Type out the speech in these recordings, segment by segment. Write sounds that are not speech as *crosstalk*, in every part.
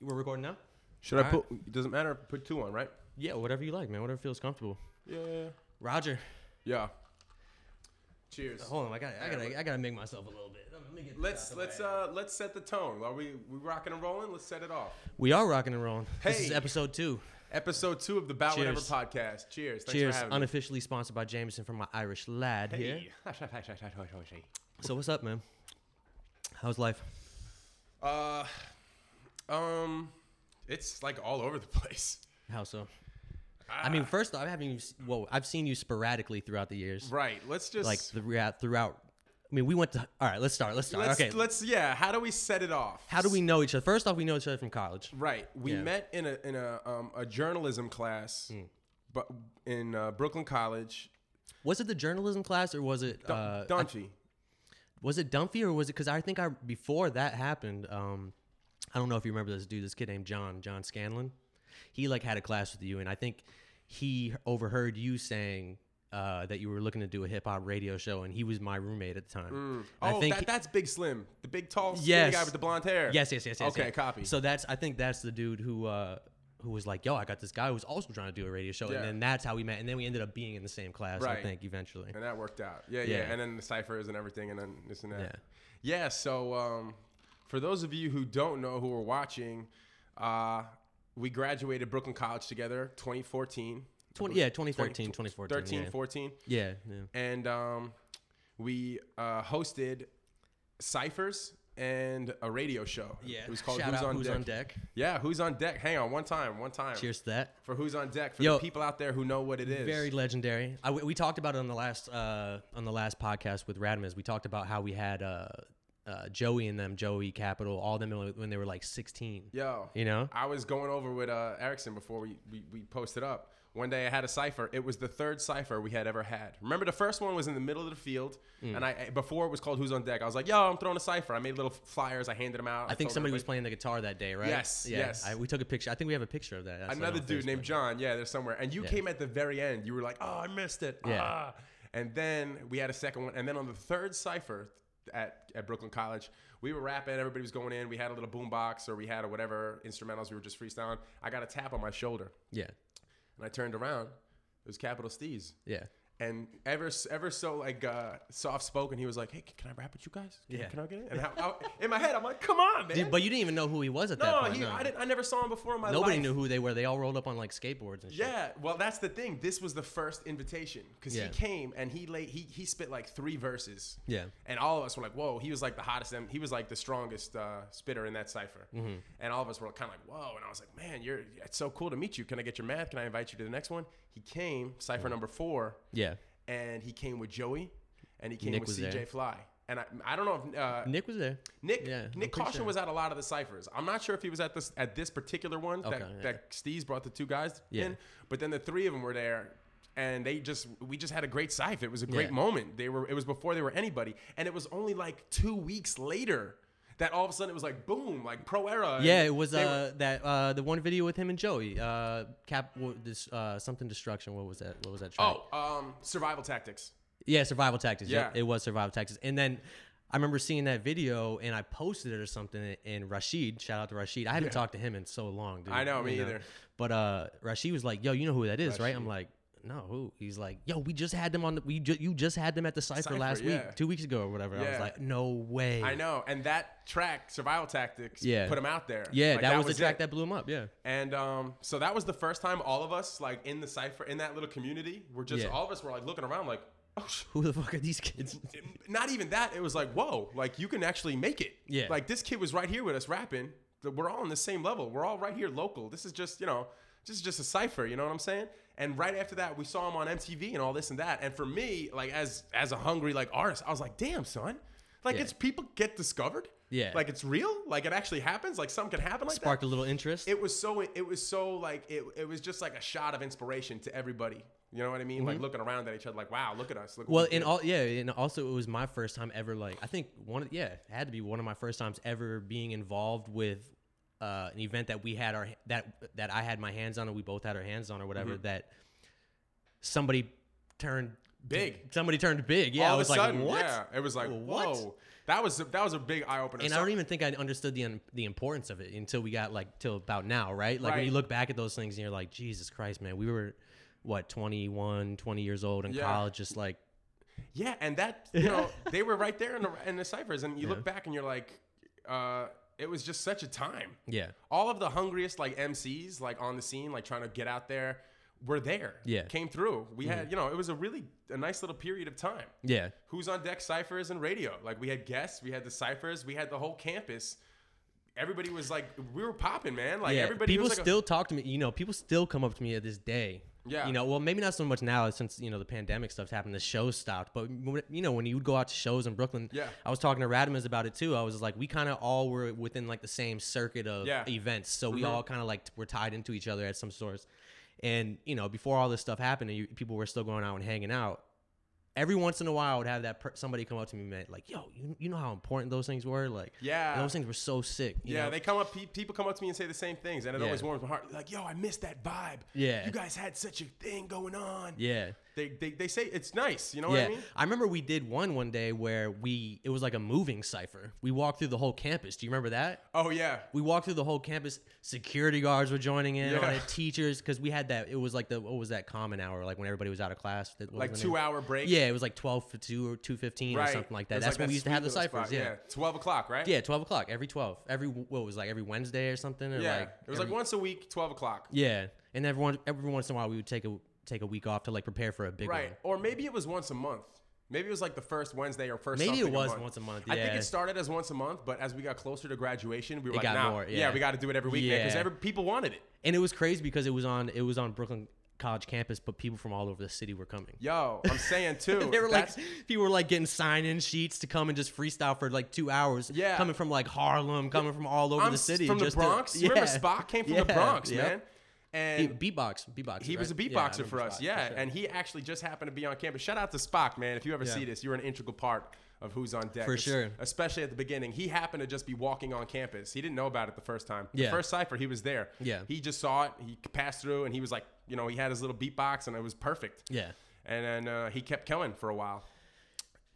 We're recording now. Should I All put? It doesn't matter. Put two on, right? Yeah, whatever you like, man. Whatever feels comfortable. Yeah. Roger, Yeah. Cheers. hold on. I got. I gotta. I gotta make myself a little bit. Let me get this Let's the let's way. uh let's set the tone. Are we we rocking and rolling? Let's set it off. We are rocking and rolling. This is Hey. episode two. Episode two of the Bout Whatever Cheers. podcast. Cheers. Thanks Cheers. for having Unofficially sponsored by Jameson from my Irish lad me. here. Hey. *laughs* So what's up, man? How's life? Uh, um, it's like all over the *laughs* place. How so? I mean, first I haven't. Even, well, I've seen you sporadically throughout the years, Right. Let's just like throughout. Throughout. I mean, we went to. All right, let's start. Let's start. let's okay. let's yeah. How do we set it off? How do we know each other? First off, we know each other from college. Right. We Yeah. met in a in a um a journalism class, Hmm. but in uh, Brooklyn College. Was it the journalism class or was it uh, Dunphy. was it Dumphy or was it because I think I before that happened. Um, I don't know if you remember this dude, this kid named John John Scanlon. He like had a class with you, and I think he overheard you saying uh, that you were looking to do a hip hop radio show, and he was my roommate at the time. I Oh, think that, that's Big Slim, the big tall skinny Yes. guy with the blonde hair. yes, yes, yes, yes. Okay, yeah. copy. So that's I think that's the dude who. Uh, who was like, yo, I got this guy who's also trying to do a radio show. Yeah. And then that's how we met. And then we ended up being in the same class, I think, eventually. and that worked out. Yeah, yeah, Yeah. And then the ciphers and everything, and then this and that. Yeah. Yeah. so, um, for those of you who don't know who are watching, uh, we graduated Brooklyn College together, 2014. 20, yeah, 2013, 2014. 13, yeah. 14. Yeah, yeah. and um, we uh, hosted ciphers and a radio show. Yeah. it was called Shout Who's, on, Who's Deck. on Deck. Yeah, Who's on Deck? Hang on, one time, one time. Cheers to that. for Who's on Deck for Yo. the people out there who know what it is. Very legendary. I, we talked about it on the last uh, on the last podcast with Radamiz. We talked about how we had uh, uh, Joey and them, Joey Capital, all them when they were like 16. Yo, You know? I was going over with uh, Erikson before we, we we posted up. One day I had a cipher. It was the third cipher we had ever had. Remember the first one was in the middle of the field, Mm. and I before it was called Who's on Deck. I was like, Yo, I'm throwing a cipher. I made little flyers. I handed them out. I think told somebody was playing the guitar that day, right? Yes, Yeah. yes. I, we took a picture. I think we have a picture of that. That's another dude named John. Yeah, there's somewhere. And you Yeah. came at the very end. You were like, "Oh, I missed it." Yeah. Ah. And then we had a second one. And then on the third cipher at, at Brooklyn College, we were rapping. Everybody was going in. We had a little boom box or we had a whatever instrumentals. We were just freestyling. I got a tap on my shoulder, Yeah. and I turned around. It was Capital Steez. Yeah. And ever, ever so like uh, soft spoken, he was like, "Hey, can I rap with you guys? Can, I- Yeah. can I get in?" And how, how- in my head, I'm like, "Come on, man!" Dude, but you didn't even know who he was at that point. he, no. I didn't. I never saw him before in my Nobody life. Nobody knew who they were. They all rolled up on like skateboards and shit. Yeah, well, that's the thing. This was the first invitation because Yeah. he came and he laid he he spit like three verses. Yeah. and all of us were like, "Whoa!" He was like the hottest. He was like the strongest uh, spitter in that cipher. Mm-hmm. And all of us were kind of like, "Whoa!" And I was like, "Man, you're it's so cool to meet you. Can I get your math? Can I invite you to the next one?" He came cipher Mm-hmm. number four, Yeah. and he came with Joey, and he came Nick with CJ there. Fly. And I, I don't know if uh, Nick was there. Nick Yeah, Nyck Caution sure. was at a lot of the ciphers. I'm not sure if he was at this at this particular one Okay, that yeah. that Steez brought the two guys Yeah. in, but then the three of them were there, and they just we just had a great cipher. It was a great Yeah. moment. They were it was before they were anybody, and it was only like two weeks later that all of a sudden it was like boom, like pro era. Yeah, it was uh were- that uh the one video with him and Joey. Uh Cap what, this uh something destruction. What was that? What was that track? oh um survival tactics. Yeah, survival tactics. Yeah, it was survival tactics. And then I remember seeing that video and I posted it or something. And Rashid, shout out to Rashid. I haven't Yeah. talked to him in so long, dude. I know, me you either. But uh, Rashid was like, "Yo, you know who that is, right?" I'm like, "No, who?" He's like, "Yo, we just had them on the we ju- you just had them at the cipher, Cypher, last yeah. week, two weeks ago or whatever." I was Yeah. like, "No way." I know, and that track survival tactics Yeah. put him out there. Yeah, Like, that, was, the track it. that blew him up. Yeah. And um, so that was the first time all of us, like in the cipher, in that little community, were just Yeah. all of us were like looking around, like, oh, sh-. Who the fuck are these kids? *laughs* not even that. It was like, whoa, like you can actually make it. Yeah. Like this kid was right here with us rapping. Th- We're all on the same level. We're all right here local. This is just, you know, this is just a cipher. You know what I'm saying? And right after that, we saw him on MTV and all this and that. And for me, like as as a hungry like artist, I was like, damn, son. Like Yeah. it's people get discovered. Yeah. Like it's real. Like it actually happens. Like something can happen like that Sparked a little interest. it was so it was so like it, it was just like a shot of inspiration to everybody you know what i mean like looking around at each other like wow look at us look Mm-hmm. Well, we and all yeah, and also it was my first time ever like I think one of yeah, it had to be one of my first times ever being involved with uh, an event that we had our that that I had my hands on and we both had our hands on or whatever Mm-hmm. that somebody turned big. somebody turned big. Yeah, All I of was a like, sudden, what? yeah, it was like, What? whoa. That was that was a big eye opener. And I don't even think I understood the the importance of it until we got like till about now, right? Like when you look back at those things and you're like, Jesus Christ, man, we were what 21, 20 years old in Yeah. college, just like Yeah, and that you *laughs* know they were right there in the in the ciphers, and you Yeah. look back and you're like, uh, it was just such a time. yeah, All of the hungriest like MCs like on the scene, like trying to get out there, were there. Yeah. Mm-hmm. came through. We had you know it was a really a nice little period of time. yeah, Who's on deck ciphers and radio? Like we had guests, we had the ciphers, we had the whole campus. Everybody was like, we were popping, man. Like yeah. everybody people was like a- still talk to me. You know, people still come up to me at this day. Yeah. You know, well, maybe not so much now since you know the pandemic stuff's happened. The show stopped, but you know when you would go out to shows in Brooklyn, Yeah. I was talking to Radamiz about it too. I was like, we kind of all were within like the same circuit of Yeah. events, so we Mhm. all kind of like were tied into each other at some source. And you know, before all this stuff happened, and you, people were still going out and hanging out. Every once in a while, I would have that per- somebody come up to me, man, like, "Yo, you, you know how important those things were? Like, Yeah. those things were so sick." you Yeah, know? they come up. pe- People come up to me and say the same things, and it Yeah. always warms my heart. Like, yo, I missed that vibe. Yeah. you guys had such a thing going on. yeah. They, they, they say it's nice. You know yeah, what I mean? I remember we did one one day where we it was like a moving cipher. We walked through the whole campus. Do you remember that? Oh yeah, We walked through the whole campus. Security guards were joining in on Yeah. it. Teachers, because we had that. It was like the what was that common hour? Like when everybody was out of class. That- like two name? hour break. Yeah, it was like twelve for two or two fifteen right. or something like that. That's like when we used to have the ciphers. spot. Yeah. twelve o'clock, right? yeah, twelve o'clock every twelve. Every what was like every Wednesday or something. Or yeah. like it was every- like once a week, twelve o'clock. yeah, and everyone every once in a while we would take a take a week off to like prepare for a big Right, one. or maybe it was once a month. Maybe it was like the first Wednesday or first. Maybe it was month. once a month, I think it started as once a month, but as we got closer to graduation, we were It like, got nah, more, yeah. yeah. we got to do it every week, man, because Yeah. every people wanted it. And it was crazy because it was on it was on Brooklyn College campus, but people from all over the city were coming. Yo, I'm saying *laughs* too. they were like people were like getting sign-in sheets to come and just freestyle for like two hours. Yeah. coming from like Harlem, coming from all over I'm the city. from the just to- Bronx. You remember Spock came from Yeah, the Bronx, yep. man. And beatbox, beatbox. He was a beatboxer Yeah, for us, Spock, yeah. sure. And he actually just happened to be on campus. Shout out to Spock, man. If you ever Yeah. see this, you're an integral part of who's on deck. For sure. Especially at the beginning. He happened to just be walking on campus. He didn't know about it the first time. Yeah. The first cipher, he was there. Yeah. He just saw it. He passed through and he was like, you know, he had his little beatbox and it was perfect. yeah, And then uh, he kept coming for a while.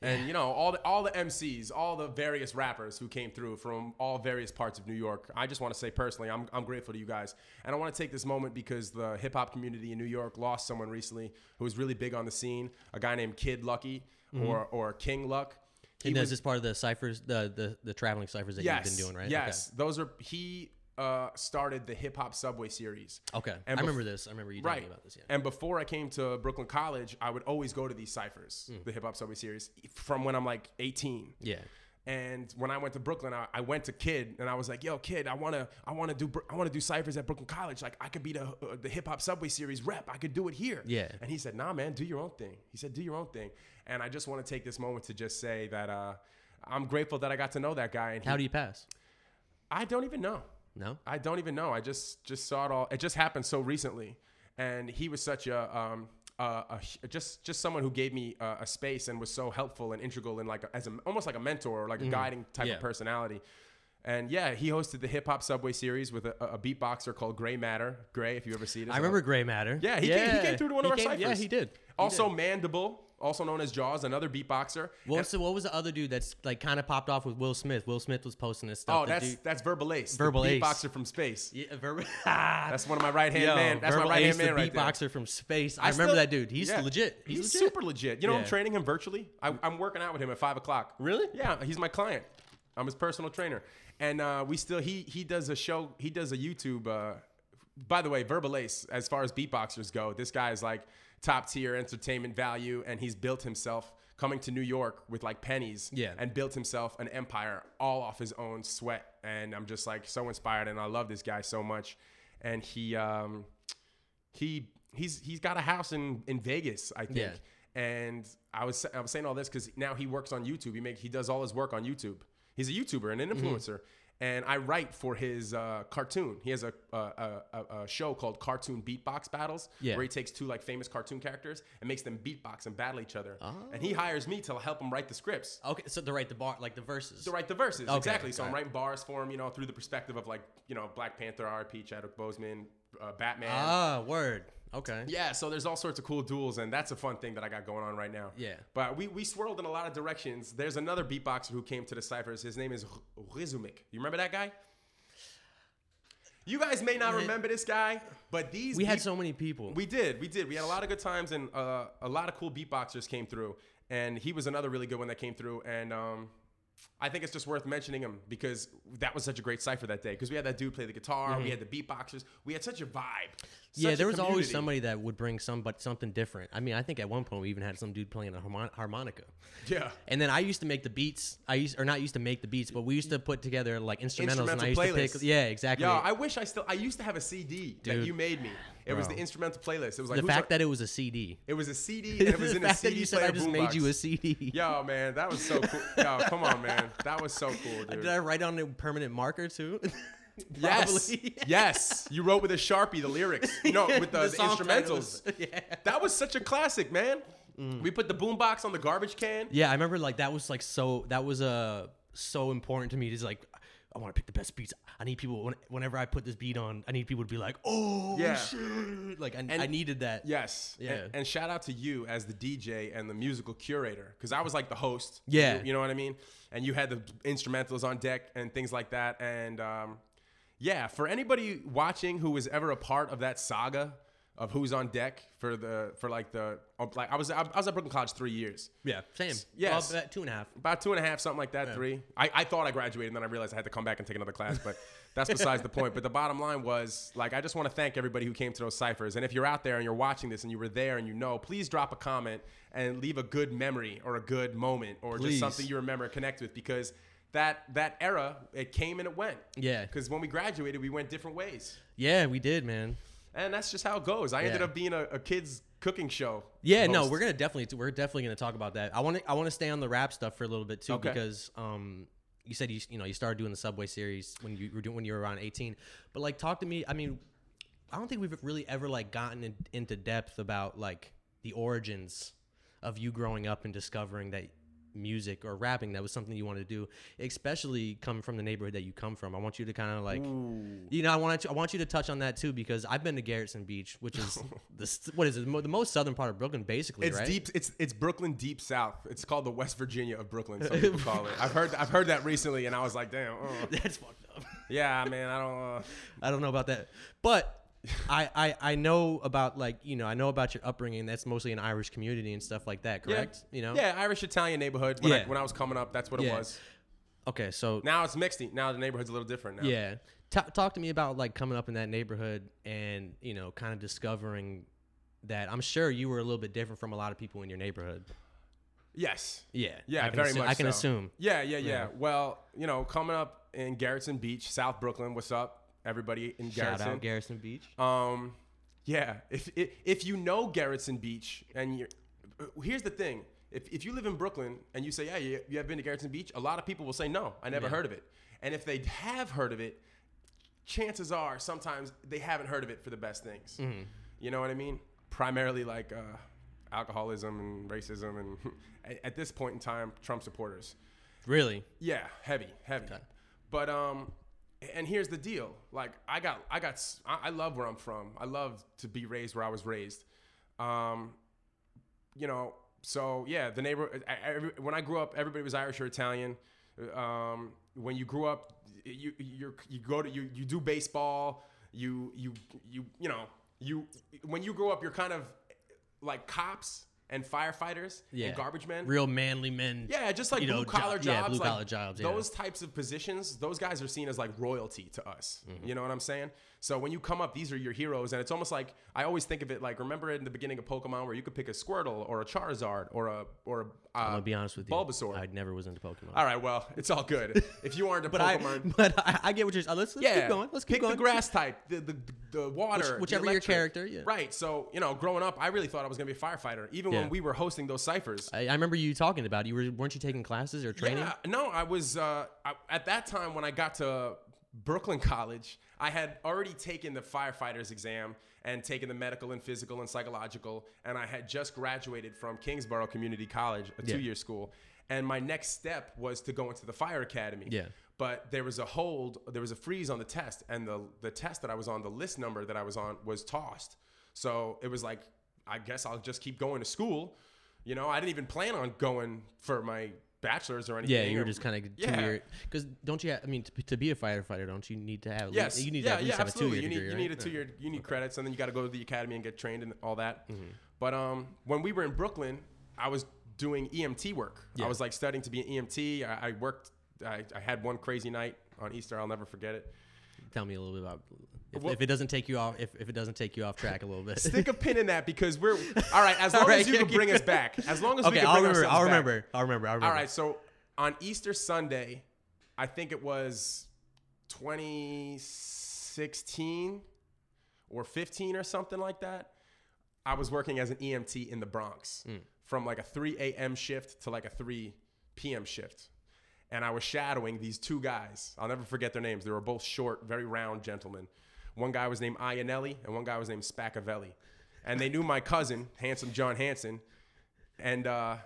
And you know all the all the MCs, all the various rappers who came through from all various parts of New York. I just want to say personally, I'm, I'm grateful to you guys, and I want to take this moment because the hip hop community in New York lost someone recently who was really big on the scene. A guy named Kid Lucky mm-hmm. or or King Luck. He and was- this is part of the ciphers, the the, the traveling ciphers that yes, you've been doing, right? Yes, those are he uh, started the hip hop subway series. Okay. And I bef- remember this. I remember you talking Right. about this. Yeah. And before I came to Brooklyn College, I would always go to these ciphers, Hmm. the hip hop subway series, from when I'm like 18. Yeah. And when I went to Brooklyn, I, I went to Kid, and I was like, "Yo, Kid, I wanna, I wanna do, I wanna do ciphers at Brooklyn College. Like, I could be the uh, the hip hop subway series rep. I could do it here." Yeah. And he said, "Nah, man, do your own thing." He said, "Do your own thing." And I just want to take this moment to just say that uh, I'm grateful that I got to know that guy. And he, How do you pass? I don't even know. No. I don't even know. I just just saw it all. It just happened so recently, and he was such a um uh, a, just just someone who gave me uh, a space and was so helpful and integral and like a, as a, almost like a mentor or like a guiding type Mm-hmm. Yeah. of personality. And yeah, he hosted the hip hop subway series with a, a beatboxer called Gray Matter. Gray, if you ever see it. I remember Gray Matter. Yeah, he came- he came through to one of He our came- Yeah, he did. He Also, did. Mandible, also known as Jaws, another beatboxer. What was, the, what was the other dude that's like kind of popped off with Will Smith? Will Smith was posting this stuff. oh, that's dude- that's Verbalase, Verbal Ace. beatboxer from space. yeah, Verbal. *laughs* *laughs* That's one of my right hand man. That's Verbal my right hand man the right there. from space. I, I remember still- that dude. He's yeah. legit. He's, He's, legit. super legit. You know, I'm training him virtually. I, I'm working out with him at five o'clock. Really? Yeah, he's my client. I'm his personal trainer, and uh, we still he he does a show. He does a YouTube. Uh, by the way, Verbalase, as far as beatboxers go, this guy is like top tier entertainment value, and he's built himself coming to New York with like pennies, Yeah. and built himself an empire all off his own sweat. And I'm just like so inspired, and I love this guy so much. And he um, he he's he's got a house in in Vegas, I think. Yeah. And I was I was saying all this because now he works on YouTube. He make he does all his work on YouTube. He's a YouTuber and an Mm-hmm. And I write for his uh, cartoon. He has a, a, a, a- show called Cartoon Beatbox Battles, Yeah. where he takes two like famous cartoon characters and makes them beatbox and battle each other. Oh. And he hires me to help him write the scripts Okay, so to write the bar, like the verses. to write the verses. Okay, exactly. So I'm writing bars for him, you know, through the perspective of like, you know, Black Panther, RP, Chadwick Boseman, uh, Batman. Ah, word. Okay. Yeah, so there's all sorts of cool duels, and that's a fun thing that I got going on right now. Yeah. But we, we swirled in a lot of directions. There's another beatboxer who came to the ciphers. His name is Rizumik. You remember that guy? You guys may not remember this guy, but these We had beat- so many people. we did, we did. We had a lot of good times, and uh, a lot of cool beatboxers came through. And he was another really good one that came through. And um, I think it's just worth mentioning him because that was such a great cipher that day. Because we had that dude play the guitar, we had the beatboxers, we had such a vibe. Mm-hmm. yeah, there was always somebody that would bring some, but something different. I mean, I think at one point we even had some dude playing a harmon- harmonica. Yeah. And then I used to make the beats. I used, or not used to make the beats, but we used to put together like instrumentals. and I used Instrumental to pick. Yeah, exactly. Yeah, I wish I still. I used to have a CD that you made me. It was the instrumental playlist. It was like the fact our- that it was a CD. it was a CD *laughs* and it was in a CD that you said player I just made you a CD. Yo, man, that was so cool. *laughs* Yo, come on, man, that was so cool, *laughs* dude. Did I write on a permanent marker too? yes, yes, you wrote with a sharpie the lyrics. No, with the, the, song instrumentals. titles. yeah. That was such a classic, man. We put the boombox on the garbage can. Yeah, I remember like that was like so that was uh so important to me. Just like I want to pick the best beats. I need people when, whenever I put this beat on. I need people to be like, oh Yeah. shit! Like I, I needed that. Yes. Yeah. And, and shout out to you as the DJ and the musical curator because I was like the host. Yeah. You, you know what I mean? And you had the instrumentals on deck and things like that. And um, yeah, for anybody watching who was ever a part of that saga of who's on deck for the for like the oh, like I was I was at Brooklyn College three years. Yeah, same. Yeah, well, about two and a half. About two and a half, something like that, three. I, I thought I graduated, and then I realized I had to come back and take another class, but that's besides the *laughs* point. But the bottom line was, like, I just want to thank everybody who came to those ciphers. And if you're out there and you're watching this and you were there and you know, please drop a comment and leave a good memory or a good moment or Please. just something you remember connect with because that that era, it came and it went. Yeah. Because when we graduated, we went different ways. Yeah, we did, man. And that's just how it goes. I ended up being a, a kid's cooking show. Yeah, no, we're gonna definitely we're definitely gonna talk about that. I want to I want to stay on the rap stuff for a little bit too Okay. because um you said you you know you started doing the Subway series when you were doing when you were around 18, but like talk to me. I mean, I don't think we've really ever like gotten in, into depth about like the origins of you growing up and discovering that music or rapping that was something you wanted to do, especially coming from the neighborhood that you come from. I want you to kind of like you know I want to I want you to touch on that too because I've been to Gerritsen Beach, which is *laughs* the what is it the the most southern part of Brooklyn basically, It's right? deep. It's it's Brooklyn deep south. It's called the West Virginia of Brooklyn. Some people *laughs* call it. I've heard I've heard that recently, and I was like, damn. uh. *laughs* That's fucked up. Yeah, man. I don't. Uh, I don't know about that, but I, I I know about like you know I know about your upbringing. That's mostly an Irish community and stuff like that, correct? Yeah. You know. Yeah, Irish Italian neighborhood. When, I, when I was coming up, that's what it was. Okay, so Now it's mixed. Now the neighborhood's a little different now. yeah, Ta talk to me about like coming up in that neighborhood and you know kind of discovering that. I'm sure you were a little bit different from a lot of people in your neighborhood. Yes. Yeah. Yeah, very assu- much. I can so. assume. Yeah, yeah, yeah, Yeah. Well, you know, coming up in Gerritsen Beach, South Brooklyn. What's up, everybody in Shout Gerritsen? out Gerritsen Beach. Um, yeah. If, if if you know Gerritsen Beach, and you're, uh, here's the thing: if, if you live in Brooklyn and you say, "Yeah, you, you have been to Gerritsen Beach," a lot of people will say, "No, I never Yeah. heard of it." And if they have heard of it, chances are sometimes they haven't heard of it for the best things. Mm-hmm. You know what I mean? Primarily like uh, alcoholism and racism, and *laughs* at, at this point in time, Trump supporters. Really? Yeah, heavy, heavy. Okay. But um, and here's the deal. Like I got, I got, i love where I'm from. I love to be raised where I was raised. Um, you know, so yeah, the neighbor. Every- when I grew up, everybody was Irish or Italian. Um, when you grew up, you you you go to you you do baseball. You you you you know you when you grow up, you're kind of like cops and firefighters Yeah. and garbage men. Real manly men. Yeah, just like you know, blue collar jo- yeah, jobs. blue-collar like, jobs, yeah. Those types of positions, those guys are seen as like royalty to us. Mm-hmm. You know what I'm saying? So when you come up, these are your heroes, and it's almost like I always think of it like remember in the beginning of Pokemon where you could pick a Squirtle or a Charizard or a or a. Uh, I'm gonna be honest with you. Bulbasaur. I never was into Pokemon. all right, well, it's all good. *laughs* If you aren't a but Pokemon, I *laughs* but I, I get what you're. Uh, let's let's yeah, keep going. Let's keep pick going. the grass type, the the, the water, the whichever your character, yeah. Right. So you know, growing up, I really thought I was gonna be a firefighter, even Yeah. when we were hosting those ciphers. I, I remember you talking about. it. You were weren't you taking classes or training? Yeah, no, I was uh, I, at that time when I got to Brooklyn College. I had already taken the firefighters exam and taken the medical and physical and psychological, and I had just graduated from Kingsborough Community College, a Yeah. two-year school. And my next step was to go into the fire academy. Yeah. but there was a hold, there was a freeze on the test, and the the test that I was on, the list number that I was on was tossed. So it was like, I guess I'll just keep going to school. You know, I didn't even plan on going for my bachelor's or anything. Yeah, you were or- just kind of Yeah. two year. Because don't you? Have, I mean, to, to be a firefighter, don't you need to have? Yes. least- you need yeah, to at least yeah, have absolutely. a two year you need, degree. you need a two year, you need credits, and then you got to go to the academy and get trained and all that. Mm-hmm. But um, when we were in Brooklyn, I was doing EMT work. Yeah. I was like studying to be an EMT. I, I worked. I, I had one crazy night on Easter. I'll never forget it. Tell me a little bit about if, Well- if it doesn't take you off. If, if it doesn't take you off track a little bit. Stick a pin in that because we're *laughs* all right. As long right, as you yeah, can bring us *laughs* back. As long as we can I'll bring remember. ourselves I'll back. remember. I'll remember. I'll remember. All right, so on Easter Sunday, I think it was 2016 or 15 or something like that. I was working as an EMT in the Bronx hmm. from like a 3 a.m. shift to like a 3 p.m. shift. And I was shadowing these two guys. I'll never forget their names. They were both short, very round gentlemen. One guy was named Ianelli and one guy was named Spaccavelli. And they knew my cousin, handsome John Hanson, and uh,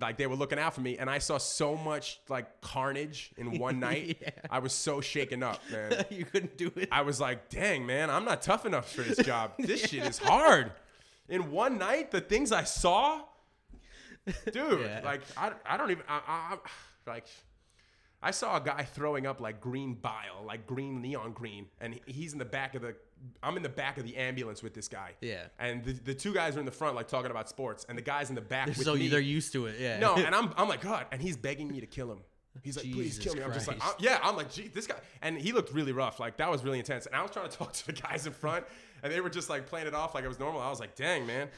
like they were looking out for me. And I saw so much like carnage in *laughs* one night. Yeah. I was so shaken up, man. *laughs* you couldn't do it. I was like, dang, man, I'm not tough enough for this job. *laughs* This shit is hard. In one night, the things I saw, dude, Yeah. like, I, I don't even, I, I- like, I saw a guy throwing up like green bile, like green neon green, and he's in the back of the, I'm in the back of the ambulance with this guy. Yeah. And the, the two guys are in the front, like talking about sports, and the guy's in the back with so me. they're used to it. Yeah. No, and I'm, *laughs* I'm like, God. And he's begging me to kill him. He's like, please kill me. I'm just like, I'm- yeah, I'm like, gee, this guy. And he looked really rough. Like, that was really intense. And I was trying to *laughs* talk to the guys in front, and they were just like playing it off like it was normal. I was like, dang, man.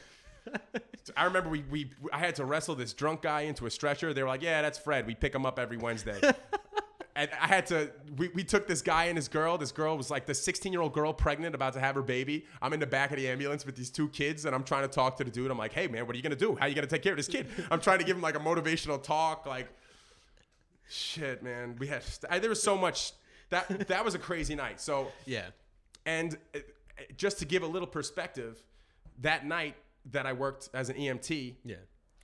*laughs* I remember we, we, I had to wrestle this drunk guy into a stretcher. They were like, yeah, that's Fred. We pick him up every Wednesday. *laughs* and I had to. We, we took this guy and his girl. This girl was like the 16 year old girl pregnant, about to have her baby. I'm in the back of the ambulance with these two kids, and I'm trying to talk to the dude. I'm like, hey man, what are you gonna do? How are you gonna take care of this kid? I'm trying to give him like a motivational talk. Like, shit, man. We had I, there was so much. That that was a crazy night. So Yeah. and uh, just to give a little perspective, that night that I worked as an EMT, Yeah.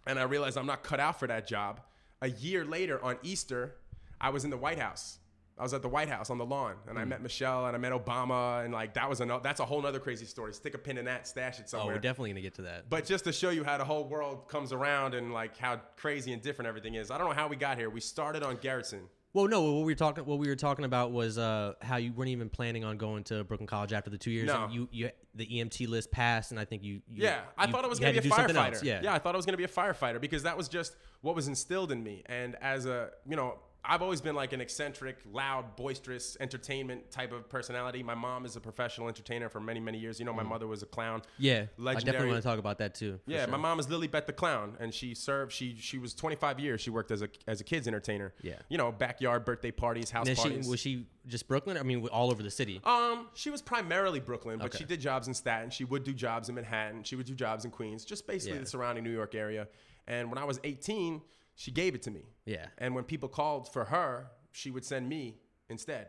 and I realized I'm not cut out for that job. A year later, on Easter, I was in the White House. I was at the White House on the lawn, and I Hmm. met Michelle and I met Obama, and like that was a that's a whole nother crazy story. Stick a pin in that, stash it somewhere. Oh, we're definitely gonna get to that. but just to show you how the whole world comes around and like how crazy and different everything is. I don't know how we got here. We started on Gerritsen. Well, no. What we were talking, what we were talking about was uh, how you weren't even planning on going to Brooklyn College after the two years. No. and you, you, the EMT list passed, and I think you. you Yeah, I you- thought I was going to be a firefighter. Yeah, yeah, I thought I was going to be a firefighter because that was just what was instilled in me. And as a, you know, I've always been like an eccentric, loud, boisterous, entertainment type of personality. My mom is a professional entertainer for many, many years. You know, my mother was a clown. Yeah, I Legendary. definitely want to talk about that too. Yeah, sure. my mom is Lily Beth the Clown, and she served. She she was 25 years. She worked as a as a kids entertainer. Yeah. you know, backyard birthday parties, house And parties. she was she just Brooklyn? I mean, all over the city. Um, she was primarily Brooklyn, but Okay. she did jobs in Staten. She would do jobs in Manhattan. She would do jobs in Queens, just basically Yeah. the surrounding New York area. And when I was 18, she gave it to me. Yeah. And when people called for her, she would send me instead.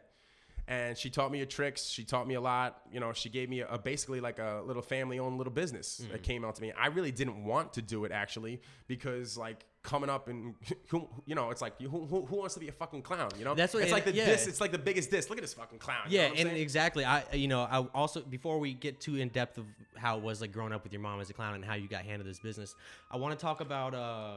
And she taught me her tricks. She taught me a lot. You know, she gave me a, a basically like a little family-owned little business Mm. that came out to me. I really didn't want to do it actually because like coming up and *laughs* who, you know, it's like who, who, who wants to be a fucking clown? You know, That's what- it's like the yeah. diss. It's like the biggest diss. Look at this fucking clown. you know Yeah, and saying? exactly. I you know I also before we get too in depth of how it was like growing up with your mom as a clown and how you got handed this business, I want to talk about uh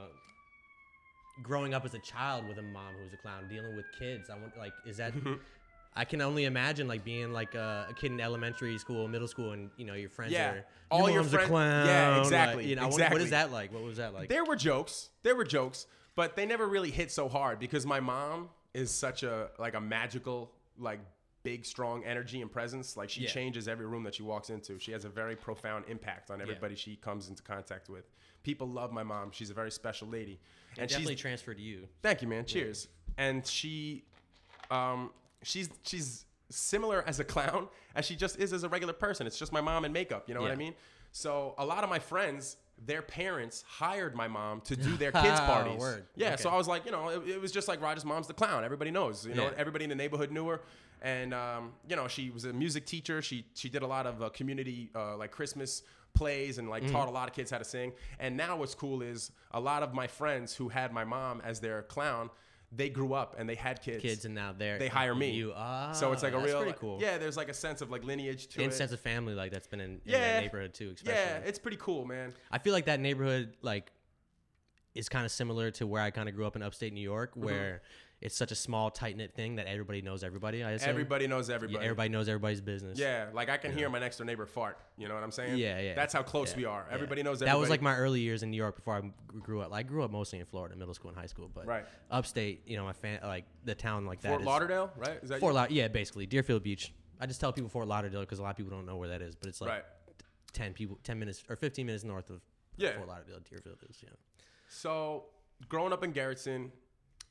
growing up as a child with a mom who was a clown, dealing with kids. I want like is that *laughs* I can only imagine like being like a, a kid in elementary school, middle school, and you know your friends Yeah. are your All your mom's friend- a clown. Yeah, like, exactly, you know, exactly. what is that like? What was that like? There were jokes. There were jokes, but they never really hit so hard because my mom is such a like a magical like big strong energy and presence. Like she Yeah. changes every room that she walks into. She has a very profound impact on everybody she comes into contact with. People love my mom. She's a very special lady. It And definitely she's transferred to you. Thank you, man. Cheers. And she, um, she's she's similar as a clown as she just is as a regular person. It's just my mom in makeup. You know what I mean? So a lot of my friends, their parents hired my mom to do their *laughs* kids' Ah, parties. Yeah. So I was like, you know, it, it was just like Roger's mom's the clown. Everybody knows. You know, Yeah. everybody in the neighborhood knew her. And um, you know, she was a music teacher. She she did a lot of uh, community uh, like Christmas plays and like taught a lot of kids how to sing. And now what's cool is a lot of my friends who had my mom as their clown, they grew up and they had kids. kids and now they're They hire me. You ah, so it's like a that's real pretty cool. Yeah, there's like a sense of like lineage to and it. sense of family like that's been in, in Yeah. that neighborhood too. Especially. yeah, it's pretty cool, man. I feel like that neighborhood like is kind of similar to where I kind of grew up in upstate New York, Mm-hmm. where it's such a small, tight knit thing that everybody knows everybody. I assume. Everybody knows Yeah, everybody. everybody knows everybody's business. Yeah, like I can hear my next door neighbor fart. You know what I'm saying? Yeah, yeah. That's how close Yeah, we are. yeah. Everybody knows That everybody. was like my early years in New York before I grew up. I grew up mostly in Florida, middle school and high school, but Right. upstate, you know, my fan like the town like that. Fort is- Lauderdale, right? Is that Fort? Lauderdale, yeah, basically Deerfield Beach. I just tell people Fort Lauderdale because a lot of people don't know where that is, but it's like right. ten people, ten minutes or fifteen minutes north of Yeah. Fort Lauderdale. Deerfield is, yeah. So growing up in Garrettson,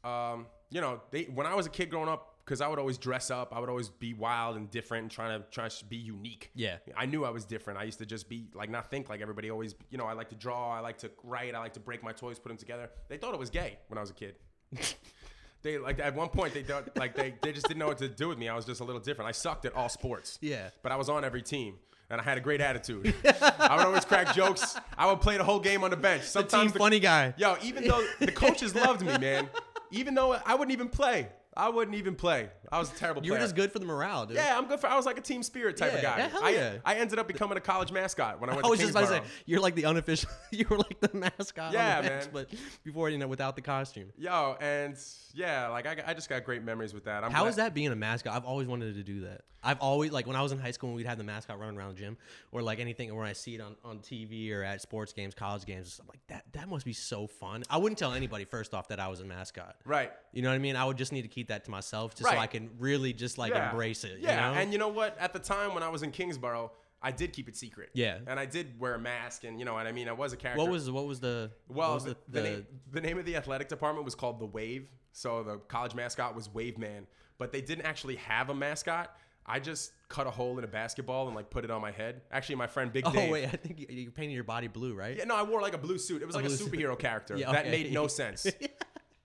um, you know, they when I was a kid growing up, because I would always dress up, I would always be wild and different, and trying to try to be unique. Yeah. I knew I was different. I used to just be like not think like everybody. Always, you know, I like to draw, I like to write, I like to break my toys, put them together. They thought it was gay when I was a kid. *laughs* they like at one point they thought like they, they just didn't know what to do with me. I was just a little different. I sucked at all sports. Yeah. But I was on every team. And I had a great attitude. *laughs* I would always crack jokes. I would play the whole game on the bench. Team Sometimes the, funny guy. Yo, even though the coaches loved me, man, even though I wouldn't even play, I wouldn't even play. I was a terrible player. You were just good for the morale, dude. Yeah, I'm good for. I was like a team spirit type of Yeah, guy. yeah, hell I, yeah. I ended up becoming a college mascot when I went I to was just about to say you're like the unofficial. *laughs* You were like the mascot. Yeah, on the bench, man. But before you know, without the costume. Yo, and yeah, like I, I just got great memories with that. I'm How glad- is that being a mascot? I've always wanted to do that. I've always like when I was in high school and we'd have the mascot running around the gym or like anything when I see it on, on TV or at sports games, college games, I'm like that that must be so fun. I wouldn't tell anybody first off that I was a mascot. Right. You know what I mean? I would just need to keep that to myself just so I can really just like Yeah. embrace it. Yeah, You know? and you know what? At the time when I was in Kingsborough, I did keep it secret. Yeah. and I did wear a mask, and you know what I mean. I was a character. what was what was the Well, what was the, the, the, name, the name of the athletic department was called the Wave. So the college mascot was Wave Man, but they didn't actually have a mascot. I just cut a hole in a basketball and like put it on my head. Actually, my friend Big Oh Dave. Oh wait, I think you, you painted your body blue, right? Yeah, no, I wore like a blue suit. It was like a, blue suit. superhero character *laughs* Yeah, that made no *laughs* sense.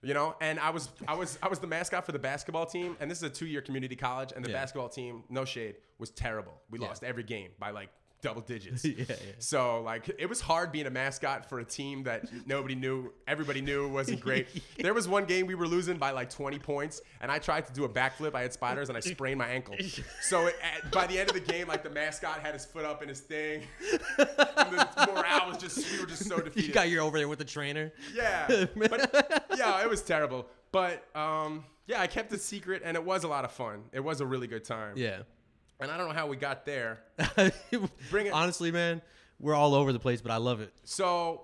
You know, and I was I was I was the mascot for the basketball team, and this is a two year community college, and the Yeah. basketball team, no shade, was terrible. We Yeah. lost every game by like double digits. *laughs* Yeah, yeah. So like it was hard being a mascot for a team that nobody knew, everybody knew wasn't great. *laughs* There was one game we were losing by like 20 points, and I tried to do a backflip. I had spiders, and I sprained my ankle. *laughs* So it, at, by the end of the game, like the mascot had his foot up in his thing, and the morale was just we were just so defeated. You got your over there with the trainer. Yeah, but yeah, it was terrible. But um, yeah, I kept it secret, and it was a lot of fun. It was a really good time. Yeah. And I don't know how we got there. *laughs* Bring it- Honestly, man, we're all over the place, but I love it. So,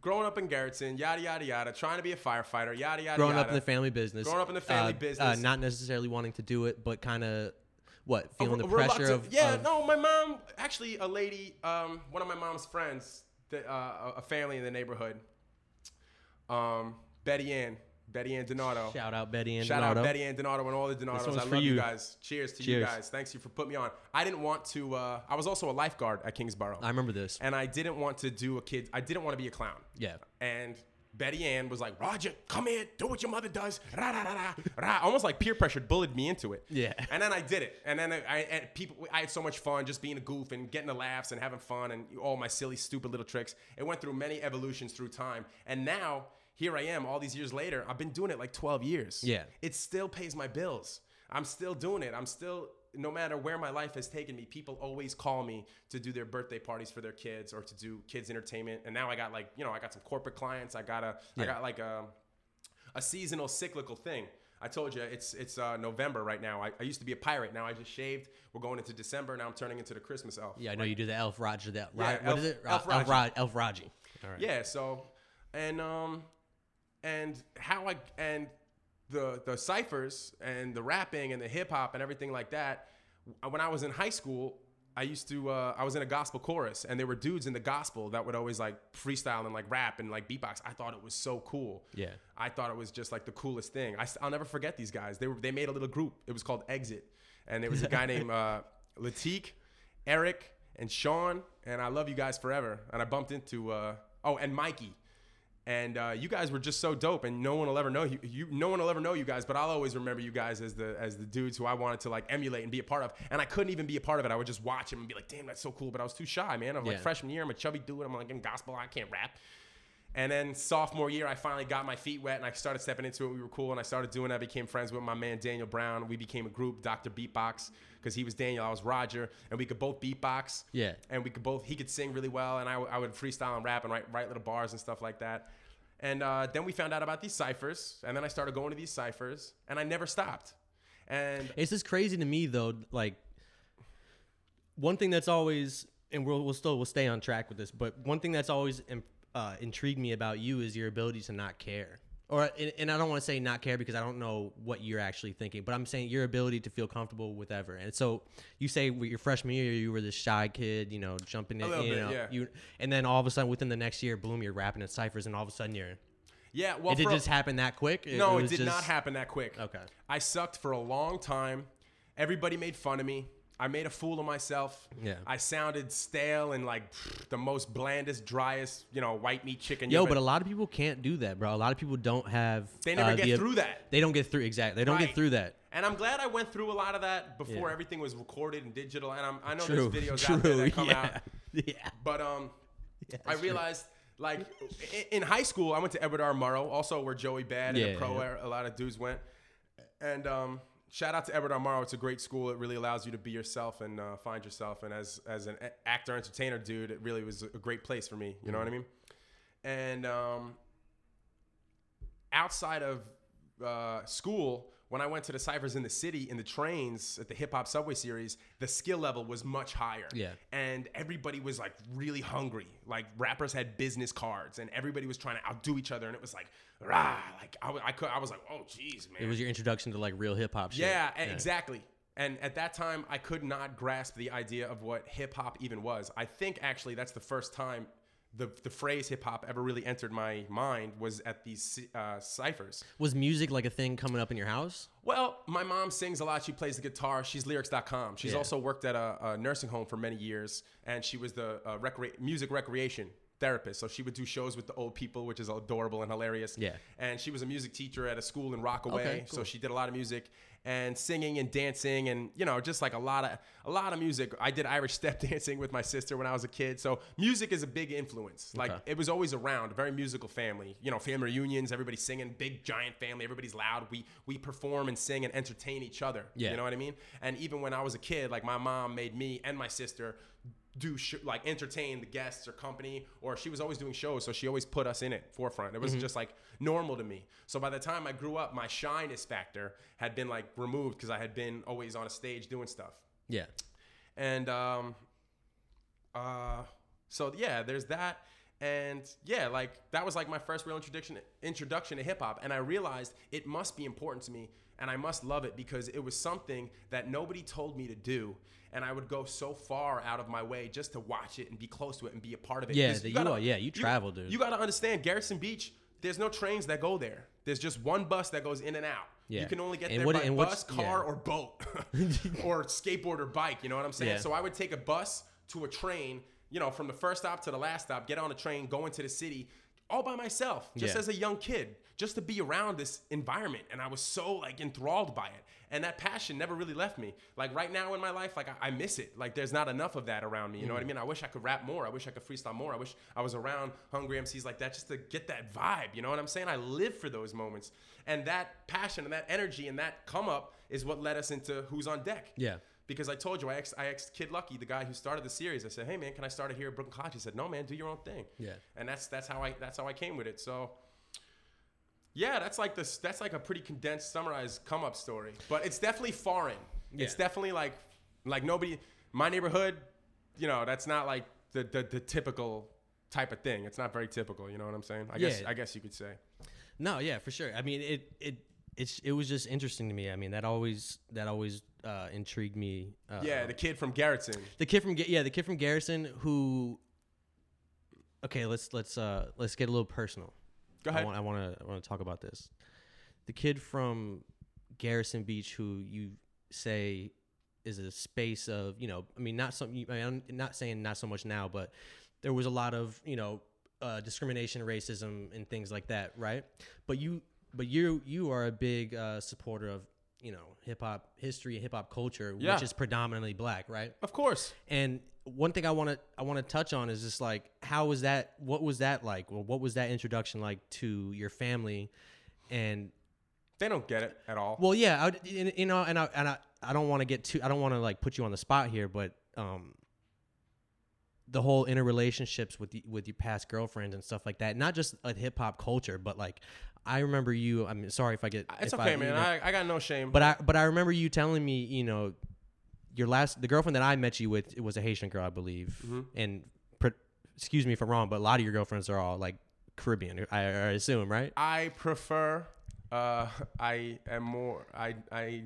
growing up in Gerritsen, yada yada yada, trying to be a firefighter, yada yada. Growing yada. up in the family business. Growing up in the family uh, Uh, business. not necessarily wanting to do it, but kind of what feeling the pressure of yeah. of- no, my mom actually a lady, um, one of my mom's friends, that, uh, a a family in the neighborhood, um, Betty Ann, Betty Ann Donato. Shout out Betty Ann Shout Donato. out Betty Ann Donato and all the Donatos. I love you. you. guys. Cheers to you guys. Thanks you for putting me on. I didn't want to. Uh, I was also a lifeguard at Kingsborough, I remember this. and I didn't want to do a kid. I didn't want to be a clown. Yeah. And Betty Ann was like, Roger, come here, do what your mother does. Rah, rah, rah, rah, rah. Almost like peer pressure bullied me into it. Yeah. And then I did it. And then I, I and people, I had so much fun just being a goof and getting the laughs and having fun and all my silly, stupid little tricks. It went through many evolutions through time. And now here I am, all these years later. I've been doing it like 12 years. Yeah. It still pays my bills. I'm still doing it. I'm still, no matter where my life has taken me, people always call me to do their birthday parties for their kids or to do kids entertainment. And now I got like, you know, I got some corporate clients. I got a, I Yeah. got like a, a seasonal cyclical thing. I told you it's it's uh, November right now. I, I used to be a pirate. Now I just shaved. We're going into December. Now I'm turning into the Christmas elf. Yeah, I know you do the Elf Roger. That Yeah, what Elf- is it? Elf Elf, Raji. Elf Raji. All right. Yeah. So, and um, and how I and the the ciphers and the rapping and the hip hop and everything like that. When I was in high school, I used to uh, I was in a gospel chorus, and there were dudes in the gospel that would always like freestyle and like rap and like beatbox. I thought it was so cool. Yeah. I thought it was just like the coolest thing. I, will never forget these guys. They were they made a little group. It was called Exit, and there was a guy *laughs* named uh, Latique, Eric, and Sean. And I love you guys forever. And I bumped into uh, oh and Mikey, and uh, you guys were just so dope. And no one will ever know you, you. No one will ever know you guys, but I'll always remember you guys as the as the dudes who I wanted to like emulate and be a part of. And I couldn't even be a part of it. I would just watch him and be like, damn, that's so cool. But I was too shy, man. I'm like Yeah. freshman year. I'm a chubby dude. I'm like in gospel. I can't rap. And then sophomore year, I finally got my feet wet and I started stepping into it. We were cool and I started doing it. I became friends with my man Daniel Brown. We became a group, Dr. Beatbox, because he was Daniel, I was Roger, and we could both beatbox. Yeah. And we could both, he could sing really well, and I, I would freestyle and rap and write, write little bars and stuff like that. And uh, then we found out about these ciphers, and then I started going to these ciphers, and I never stopped. And It's just crazy to me though. Like one thing that's always, and we'll, we'll still we'll stay on track with this, but one thing that's always uh, intrigued me about you is your ability to not care. Or and, and I don't want to say not care because I don't know what you're actually thinking, but I'm saying your ability to feel comfortable with ever. And so you say with your freshman year you were this shy kid, you know, jumping in, you bit, know, yeah. you, and then all of a sudden within the next year, boom, you're rapping at ciphers, and all of a sudden you're. yeah, well, it did for- just happen that quick? no, it, was did not happen that quick. Okay. I sucked for a long time. Everybody made fun of me. I made a fool of myself. Yeah. I sounded stale and like the most blandest, driest, you know, white meat chicken. Yo, but a lot of people can't do that, bro. A lot of people don't have. They never uh, get the- through that. They don't get through exactly. They don't Right. get through that. And I'm glad I went through a lot of that before Yeah. everything was recorded and digital. And I'm, I know True. there's videos True. *laughs* out there that come yeah. out. *laughs* Yeah. But um, Yeah, I that's true. realized like in high school, I went to Edward R. Murrow, also where Joey Bad and the pro a lot of dudes went. And um, shout out to R. Murrow. It's a great school. It really allows you to be yourself and uh, find yourself. And as as an actor, entertainer, dude, it really was a great place for me. You know what I mean? And um, outside of uh, school, when I went to the ciphers in the city, in the trains at the hip hop subway series, the skill level was much higher. Yeah. And everybody was like really hungry. Like rappers had business cards, and everybody was trying to outdo each other. And it was like, rah, like I, I could, I was like, oh, jeez, man. It was your introduction to like real hip hop shit. Yeah, e- exactly. And at that time, I could not grasp the idea of what hip hop even was. I think actually that's the first time the, the phrase hip hop ever really entered my mind was at these uh, ciphers. Was music like a thing coming up in your house? Well, my mom sings a lot. She plays the guitar. She's lyrics.com. She's Yeah. also worked at a, a nursing home for many years, and she was the uh, recre- music recreation therapist. So she would do shows with the old people, which is adorable and hilarious. Yeah. And she was a music teacher at a school in Rockaway. Okay, So she did a lot of music and singing and dancing and you know just like a lot of a lot of music. I did Irish *laughs* step dancing with my sister when I was a kid. So music is a big influence. Like Okay. it was always around. A very musical family. You know, family reunions. everybody singing. Big giant family. Everybody's loud. We we perform and sing and entertain each other. Yeah. You know what I mean? And even when I was a kid, like my mom made me and my sister do sh- like entertain the guests or company or she was always doing shows so she always put us in it forefront. It was just like normal to me. So by the time i grew up my shyness factor had been like removed because i had been always on a stage doing stuff. Yeah. and um uh so yeah there's that and yeah like that was like my first real introduction introduction to hip hop and i realized it must be important to me and i must love it because it was something that nobody told me to do and i would go so far out of my way just to watch it and be close to it and be a part of it Yeah, that you are- yeah, you travel, dude. you got to understand Gerritsen Beach there's no trains that go there there's just one bus that goes in and out Yeah. you can only get And there what- by bus car yeah. or boat *laughs* or *laughs* skateboard or bike. You know what I'm saying? Yeah. So I would take a bus to a train, you know, from the first stop to the last stop, get on a train, go into the city all by myself, just Yeah. as a young kid, just to be around this environment. And I was so like enthralled by it. And that passion never really left me. Like right now in my life, like I, I miss it. Like there's not enough of that around me. You know what I Mm-hmm. mean? I wish I could rap more. I wish I could freestyle more. I wish I was around hungry MCs like that just to get that vibe. You know what I'm saying? I live for those moments. And that passion and that energy and that come up is what led us into Who's on Deck. Yeah. Because I told you, I asked, I asked Kid Lucky, the guy who started the series. I said, "Hey man, can I start it here at Brooklyn College?" He said, "No man, do your own thing." Yeah. And that's that's how I that's how I came with it. So, yeah, that's like this. That's like a pretty condensed, summarized come up story. But it's definitely foreign. It's definitely like like nobody. My neighborhood, you know, that's not like the the, the typical type of thing. It's not very typical. You know what I'm saying? I guess I guess you could say. No, yeah, for sure. I mean, it it it's it was just interesting to me. I mean, that always that always uh, intrigued me. Uh, Yeah, the kid from Gerritsen. the kid from yeah, the kid from Gerritsen who. Okay, let's let's uh let's get a little personal. Go I ahead. want I want to I want to talk about this. The kid from Gerritsen Beach who you say is a space of you know I mean not some I mean, I'm not saying not so much now but there was a lot of you know uh, discrimination racism and things like that right but you but you you are a big uh, supporter of you know hip hop history and hip hop culture Yeah. which is predominantly black right Of course. and one thing I want to I want to touch on is just like how was that? What was that like? Well, what was that introduction like to your family? And They don't get it at all. well, yeah, I, you know, and I and I, I don't want to get too I don't want to like put you on the spot here, but um, the whole interrelationships with the, with your past girlfriends and stuff like that, not just a hip hop culture, but like I remember you. I'm sorry if I get it's okay, I, man. you know- I, I got no shame. but I but I remember you telling me, you know, your last the girlfriend that I met you with it was a Haitian girl, I believe. Mm-hmm. And pr- excuse me if I'm wrong, but a lot of your girlfriends are all like Caribbean. I, I assume, right? I prefer. Uh, I am more. I I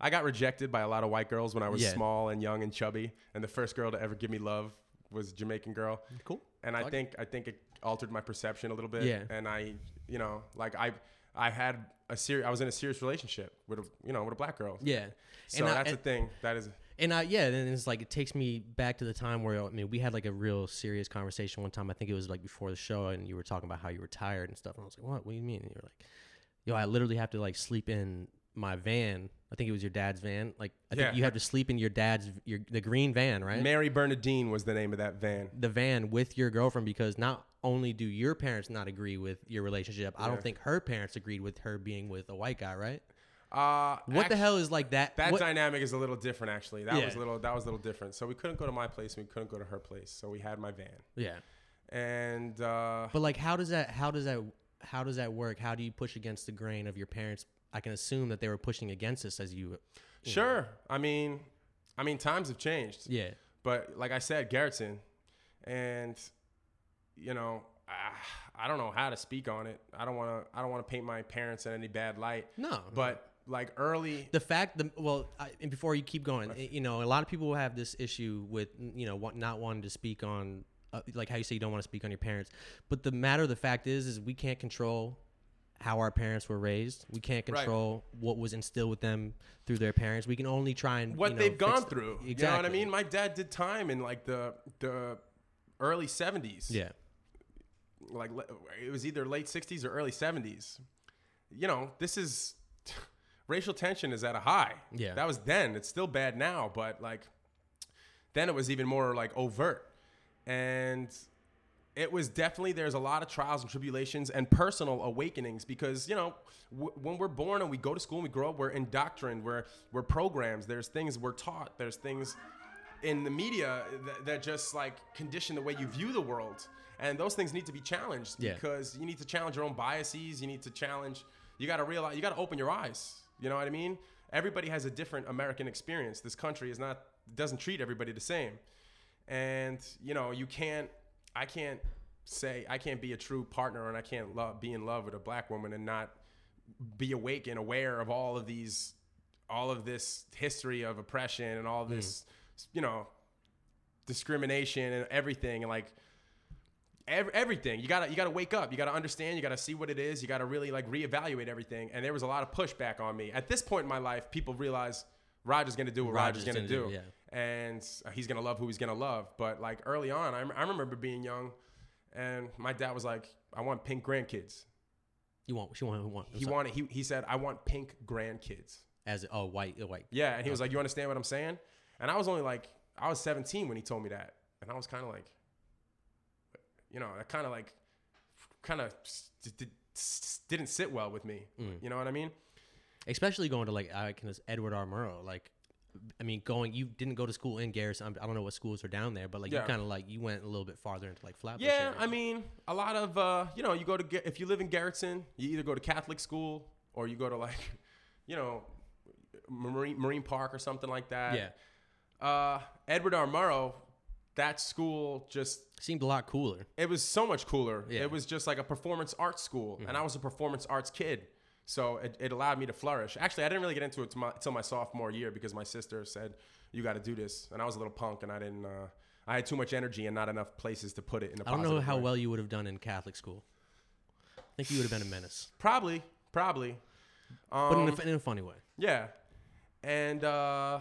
I got rejected by a lot of white girls when I was Yeah. small and young and chubby, and the first girl to ever give me love was a Jamaican girl. Cool. and I Fuck. think I think it altered my perception a little bit. Yeah. And I, you know, like I I had a serious I was in a serious relationship with a you know with a black girl. Yeah. So and that's and, the thing. That is and I yeah, and it's like it takes me back to the time where I mean we had like a real serious conversation one time. I think it was like before the show, and you were talking about how you were tired and stuff. And I was like, what? What do you mean? And you were like, yo, I literally have to like sleep in my van. I think it was your dad's van. Like I think you have to sleep in your dad's your the green van, right? Mary Bernadine was the name of that van. the van with your girlfriend because not only do your parents not agree with your relationship, I don't think her parents agreed with her being with a white guy, right? Uh, What the hell is like that? That what- dynamic is a little different, actually. That Yeah. was a little. That was a little different. So we couldn't go to my place. and We couldn't go to her place. So we had my van, yeah, and uh, but like, how does that? How does that? How does that work? How do you push against the grain of your parents? I can assume that they were pushing against us as you. you sure. know. I mean, I mean, times have changed. Yeah. But like I said, Gerritsen, and you know, I, I don't know how to speak on it. I don't want to. I don't want to paint my parents in any bad light. No. But like early, the fact the well I, and before you keep going you know a lot of people have this issue with you know not wanting to speak on uh, like how you say you don't want to speak on your parents but the matter of the fact is is we can't control how our parents were raised we can't Right. control what was instilled with them through their parents we can only try and what you know, they've gone through. exactly You know what I mean? My dad did time in like the the early '70s. yeah like it was either late 60s or early 70s. You know, this is *laughs* racial tension is at a high. Yeah. That was then. It's still bad now, but like then it was even more like overt. And it was definitely there's a lot of trials and tribulations and personal awakenings because you know w- when we're born and we go to school and we grow up we're indoctrined we're we're programs there's things we're taught there's things in the media that, that just like condition the way you view the world and those things need to be challenged Yeah. because you need to challenge your own biases. You need to challenge you got to realize you got to open your eyes. You know what i mean? Everybody has a different american experience. This country is not doesn't treat everybody the same. And you know you can't i can't say i can't be a true partner and i can't love, be in love with a black woman and not be awake and aware of all of these all of this history of oppression and all this mm. you know discrimination and everything. And like ev- everything. You gotta you gotta wake up. You gotta understand. You gotta see what it is. You gotta really like reevaluate everything. And there was a lot of pushback on me. At this point in my life people realize roger's gonna do what roger's, Roger's gonna, gonna do, do. it, and he's gonna love who he's gonna love. But like early on I, I remember being young and my dad was like i want pink grandkids. You want she want, want he wanted he, he said i want pink grandkids. As oh white white. Yeah, and he was like, "You understand what I'm saying?" And I was only like, I was 17 when he told me that, and I was kind of like, you know, that kind of like, kind of didn't sit well with me. Mm. You know what I mean? especially going to like I can Edward R. Murrow. Like, I mean, going you didn't go to school in Gerritsen. I'm- don't know what schools are down there, but like Yeah. you kind of like you went a little bit farther into like Flatbush. Yeah, area. I mean, a lot of uh, you know, you go to if you live in Gerritsen, you either go to Catholic school or you go to like, *laughs* you know, Marine Marine Park or something like that. yeah, Uh, Edward R. Murrow, that school just seemed a lot cooler. it was so much cooler. Yeah. It was just like a performance arts school, and I was a performance arts kid. So it, it allowed me to flourish. Actually, I didn't really get into it till my, till my sophomore year because my sister said, "You got to do this," and I was a little punk, and I didn't. Uh, I had too much energy and not enough places to put it in a I don't know how way. well you would have done in Catholic school. I think you would have been a menace, Probably, probably. Um, but in a, in a funny way. Yeah. And uh,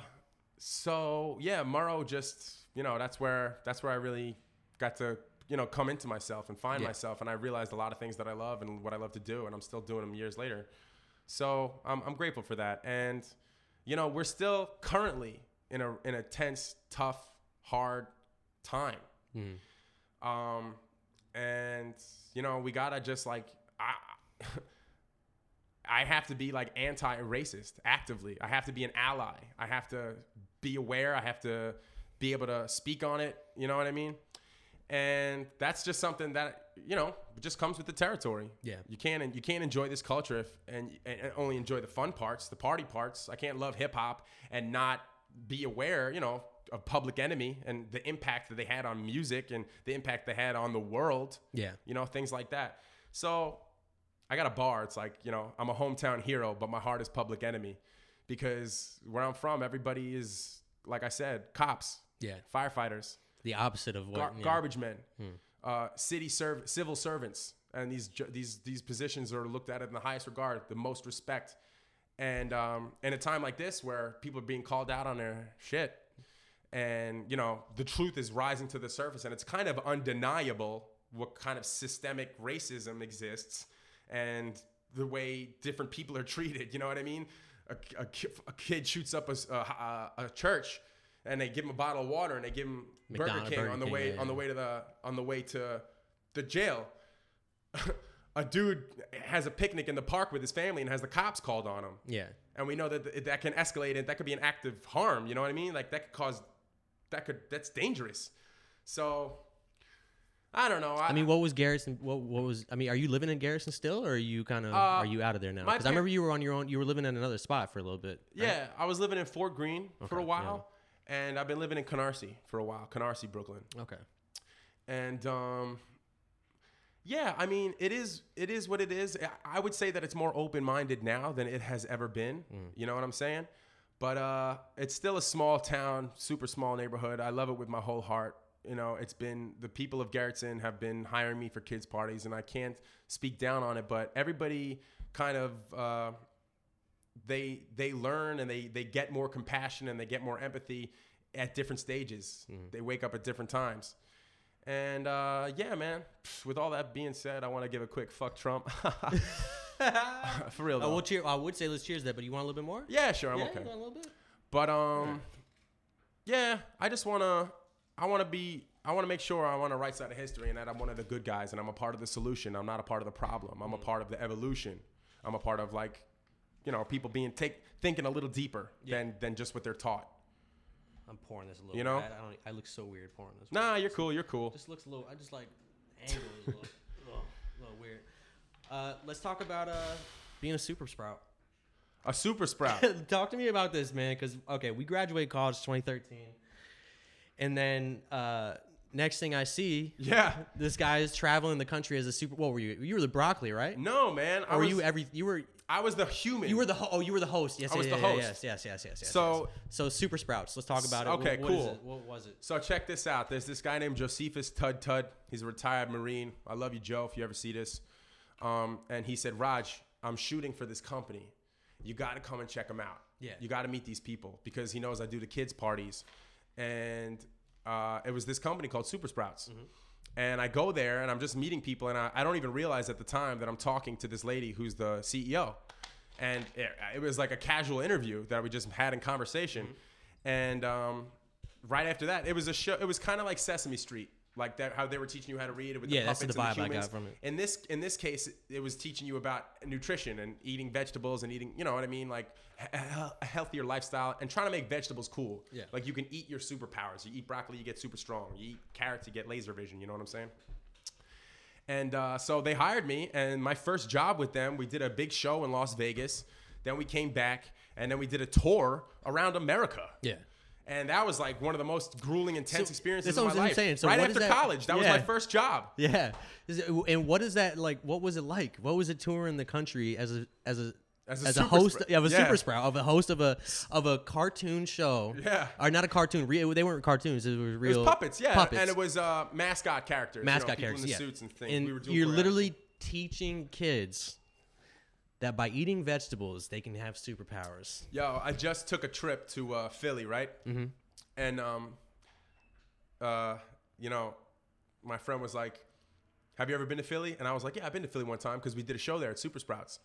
so yeah, Murrow just you know that's where that's where I really got to you know come into myself and find Yeah. myself, and I realized a lot of things that I love and what I love to do, and I'm still doing them years later. So I'm I'm grateful for that, and you know we're still currently in a in a tense, tough, hard time. Um, and you know, we gotta just like I. I have to be like anti-racist actively. I have to be an ally. I have to be aware. I have to be able to speak on it. You know what I mean? And that's just something that you know just comes with the territory. Yeah. you can't you can't enjoy this culture if and, and only enjoy the fun parts, the party parts. I can't love hip hop and not be aware, you know, of Public Enemy and the impact that they had on music and the impact they had on the world Yeah. you know, things like that. So I got a bar. It's like, you know, I'm a hometown hero, but my heart is public enemy because where I'm from, everybody is, like I said, cops, Yeah. firefighters, The opposite of what gar- yeah. garbage men, uh, city serv- civil servants. And these, these, these positions are looked at in the highest regard, the most respect. And um, in a time like this where people are being called out on their shit, and you know the truth is rising to the surface and it's kind of undeniable what kind of systemic racism exists and the way different people are *laughs* treated you know what i mean a, a, a kid shoots up a a church and they give him a bottle of water and they give him burger king Burger on the King, way yeah, on the way to the on the way to the jail *laughs* a dude has a picnic in the park with his family and has the cops called on him Yeah. and we know that th- that can escalate and that could be an act of harm you know what i mean like that could cause that could that's dangerous so i don't know i, I mean, what was Gerritsen? What, what was? I mean, are you living in Gerritsen still, or are you kind of? are you out of there now? Uh, Because I remember you were on your own. You were living in another spot for a little bit. right? yeah i was living in fort greene for a Okay, while and i've been living in canarsie for a while canarsie brooklyn. Okay. and um yeah i mean it is it is what it is. I- would say that it's more open-minded now than it has ever been. You know what i'm saying? But uh it's still a small town super small neighborhood. I love it with my whole heart. You know it's been the people of Gerritsen have been hiring me for kids parties and i can't speak down on it but everybody kind of uh they they learn and they they get more compassion and they get more empathy at different stages. They wake up at different times. And uh, yeah, man. With all that being said, I want to give a quick fuck Trump. *laughs* *laughs* For real I will cheer. I would say let's cheers that, but you want a little bit more? yeah, sure, I'm yeah, okay. want a little bit. But um, yeah, I just wanna, I wanna be, I wanna make sure I'm on the right side of history and that I'm one of the good guys and I'm a part of the solution. I'm not a part of the problem. I'm a part of the evolution. I'm a part of like, you know, people being take thinking a little deeper than than just what they're taught. I'm pouring this a little. You know? I, I don't. I look so weird pouring this. Nah, you're cool. You're cool. Just looks a little. I just like angle a little, little, little weird. Uh, let's talk about uh being a super sprout. A super sprout. *laughs* Talk to me about this, man. Because okay, we graduated college 2013, and then uh, next thing I see, yeah. this guy is traveling the country as a super. What were you? You were the broccoli, right? No, man. I were was, you every? You were. I was the human. You were the ho- oh you were the host yes I was yeah, the yeah, host. yes yes yes yes yes So- yes. so super sprouts let's talk about it Okay, What- what cool. it? what was it So check this out. There's this guy named Josephus Tud Tud. He's a retired Marine. I love you, Joe, if you ever see this. Um, and he said, Raj, I'm shooting for this company. You got to come and check them out. Yeah. You got to meet these people because he knows I do the kids' parties. And uh, it was this company called Super Sprouts. And I go there and I'm just meeting people. And I, I don't even realize at the time that I'm talking to this lady who's the CEO. And it, it was like a casual interview that we just had in conversation. And um, right after that, it was a show. It was kind of like Sesame Street, like that how they were teaching you how to read it with Yeah, the that's puppets the and vibe the I got humans. from it. In this in this case, it was teaching you about nutrition and eating vegetables and eating, you know what I mean, like a healthier lifestyle and trying to make vegetables cool. Yeah. Like you can eat your superpowers. You eat broccoli, you get super strong. You eat carrots, you get laser vision. You know what I'm saying? And uh, so they hired me, and my first job with them, we did a big show in Las Vegas. Then we came back, and then we did a tour around America. yeah And that was like one of the most grueling, intense So, experiences of my life. saying. So right after that- college, that was my first job. yeah it- and what is that like what was it like what was it touring the country as a as a As as a a, host yeah, of a Yeah. super sprout of a host of a of a cartoon show Yeah. or not a cartoon re- they weren't cartoons it was It real was puppets, yeah, puppets. and it was uh, mascot characters, you know, mascot characters in the yeah suits and things. and we were doing you're literally teaching kids that by eating vegetables they can have superpowers Yo, I just took a trip to uh, Philly, right? Mm-hmm. And um, uh, you know, my friend was like, "Have you ever been to Philly?" And I was like, "Yeah, I've been to Philly one time because we did a show there at Super Sprouts."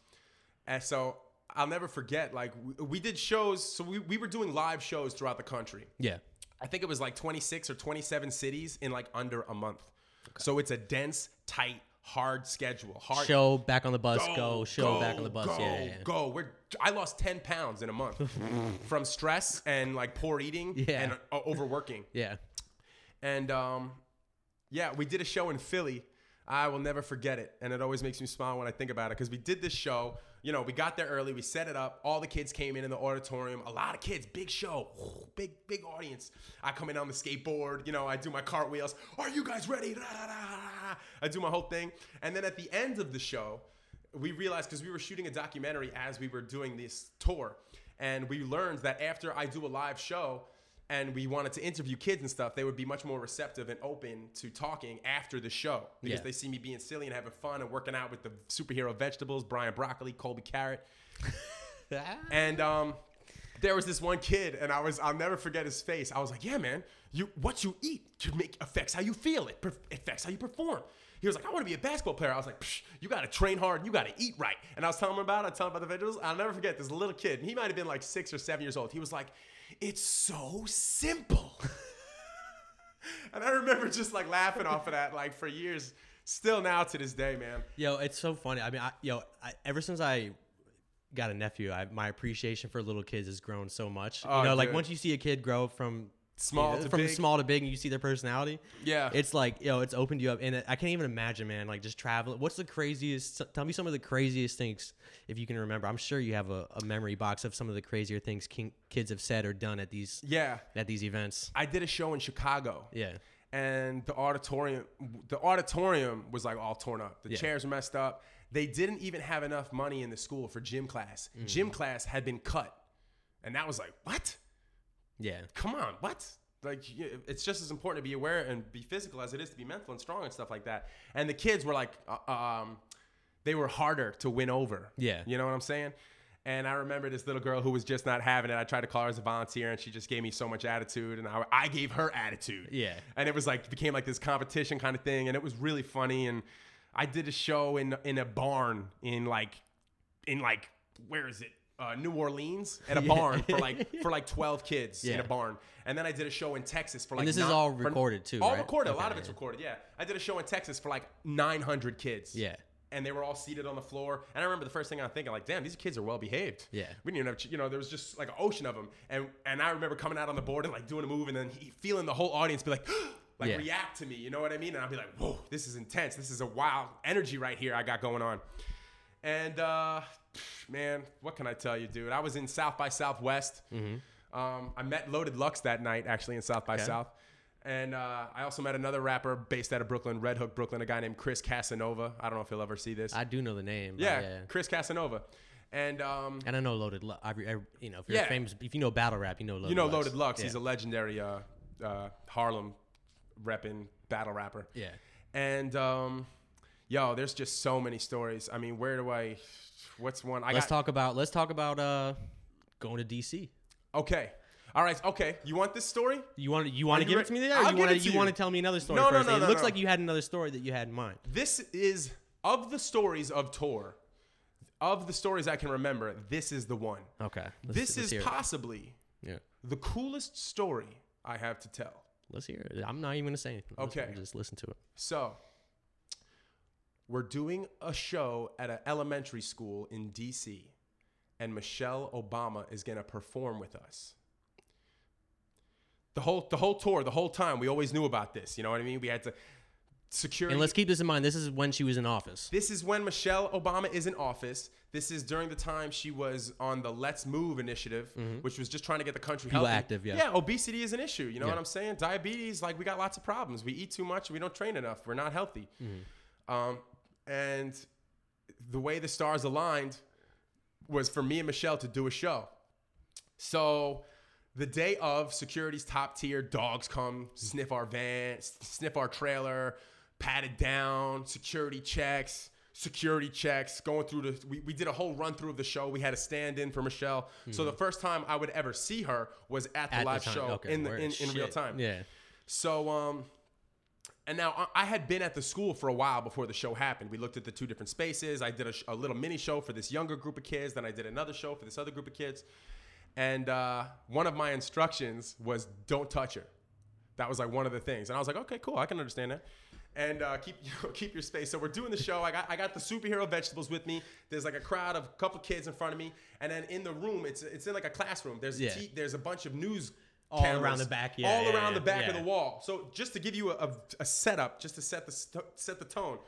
And so I'll never forget. Like we, we did shows, so we, we were doing live shows throughout the country. yeah I think it was like 26 or 27 cities in like under a month. So it's a dense, tight, hard schedule. Hard Show back on the bus. Go. show back on the bus. Go, yeah, yeah, go. We're, I lost 10 pounds in a month *laughs* from stress and like poor eating Yeah. and uh, overworking. *laughs* Yeah. And um, yeah, we did a show in Philly. I will never forget it. And it always makes me smile when I think about it because we did this show. You know, we got there early, we set it up. All the kids came in in the auditorium. A lot of kids, big show, *sighs* big, big audience. I come in on the skateboard, you know, I do my cartwheels. Are you guys ready? I do my whole thing. And then at the end of the show, we realized because we were shooting a documentary as we were doing this tour. And we learned that after I do a live show, and we wanted to interview kids and stuff, they would be much more receptive and open to talking after the show because Yeah. they see me being silly and having fun and working out with the superhero vegetables, Brian Broccoli, Colby Carrot. *laughs* And um, there was this one kid, and I was I'll never forget his face. I was like, "Yeah, man, you what you eat can make affects how you feel. It per- affects how you perform." He was like, "I want to be a basketball player." I was like, Psh, "You got to train hard. and You got to eat right." And I was telling him about it. I told him about the vegetables. I'll never forget this little kid. And he might have been like six or seven years old. He was like, "It's so simple." *laughs* and I remember just like laughing off of that like for years. Still now to this day, man. Yo, it's so funny. I mean, I, yo, I, ever since I got a nephew, I, my appreciation for little kids has grown so much. Oh, you know, like once you see a kid grow from Small you know, to from big. small to big, and you see their personality, Yeah. it's like yo, it's opened you up, and I can't even imagine, man. Like just traveling. What's the craziest? Tell me some of the craziest things if you can remember. I'm sure you have a, a memory box of some of the crazier things king, kids have said or done at these yeah. at these events. I did a show in Chicago. Yeah, and the auditorium the auditorium was like all torn up the Yeah. chairs were messed up they didn't even have enough money in the school for gym class Mm. gym class had been cut and that was like what yeah, come on what? Like it's just as important to be aware and be physical as it is to be mental and strong and stuff like that. And the kids were like uh, um they were harder to win over. Yeah. you know what i'm saying? And I remember this little girl who was just not having it. I tried to call her as a volunteer, and she just gave me so much attitude, and I, I gave her attitude. Yeah. and it was like became like this competition kind of thing and it was really funny and i did a show in in a barn in like in like where is it uh, new orleans at a *laughs* Yeah. barn for like *laughs* for like 12 kids in a barn and then i did a show in texas for like this is all for- recorded too, all right? recorded a lot Okay, of it's recorded yeah i did a show in texas for like 900 kids Yeah. and they were all seated on the floor. And I remember the first thing I'm thinking, like, damn, these kids are well behaved. Yeah. We didn't even have, you know, there was just like an ocean of them. And and I remember coming out on the board and like doing a move, and then he, feeling the whole audience be like, *gasps* like Yeah. react to me. You know what I mean? And I'll be like, whoa, this is intense. This is a wild energy right here I got going on. And uh, man, what can I tell you, dude? I was in South by Southwest. Um, I met Loaded Lux that night, actually, in South by Okay. South. And uh, I also met another rapper based out of Brooklyn, Red Hook, Brooklyn, a guy named Chris Casanova. I don't know if you'll ever see this. I do know the name. yeah, yeah. Chris Casanova. And um, And I know Loaded. Lux. I, I, you know, if you're Yeah. famous, if you know battle rap, you know Loaded. you know Lux. Loaded Lux. Yeah. He's a legendary uh, uh, Harlem repping battle rapper. yeah. And um, yo, there's just so many stories. I mean, where do I? What's one? I Let's got. talk about. Let's talk about uh, going to DC. Okay. All right. Okay. You want this story? You want you want to give it to me? I'll you give want to it to you you. want to tell me another story No, no, first? no, it no, looks no. like you had another story that you had in mind. This is of the stories of tour. Of the stories I can remember, this is the one. Okay. Let's, this let's is it. possibly Yeah. the coolest story I have to tell. Let's hear it. I'm not even gonna say anything. Okay. Just listen to it. So, we're doing a show at an elementary school in DC, and Michelle Obama is going to perform with us. The whole the whole tour, the whole time, we always knew about this. You know what I mean? We had to security. And let's keep this in mind. This is when she was in office. This is when Michelle Obama is in office. This is during the time she was on the Let's Move initiative, which was just trying to get the country healthy. active, yeah. Yeah, obesity is an issue. You know Yeah. what I'm saying? Diabetes, like we got lots of problems. We eat too much. We don't train enough. We're not healthy. Um, and the way the stars aligned was for me and Michelle to do a show. So the day of security's top tier, dogs come sniff our van, sniff our trailer, pat it down, security checks, security checks, going through the we, we did a whole run through of the show. We had a stand in for Michelle. So the first time I would ever see her was at the At live time. show Okay, in the in, in real time. Yeah. So, um, and now I- had been at the school for a while before the show happened. We looked at the two different spaces. I did a, a little mini show for this younger group of kids. Then I did another show for this other group of kids. and uh, one of my instructions was don't touch her. That was like one of the things, and I was like, okay, cool, I can understand that. And uh, keep you *laughs* know, keep your space. So we're doing the show. I got I got the superhero vegetables with me. There's like a crowd of a couple kids in front of me, and then in the room, it's it's in like a classroom. There's Yeah. there's a bunch of news. All cameras around the back, yeah, all yeah, around yeah, the back of the wall. So just to give you a, a, a setup, just to set the st- set the tone.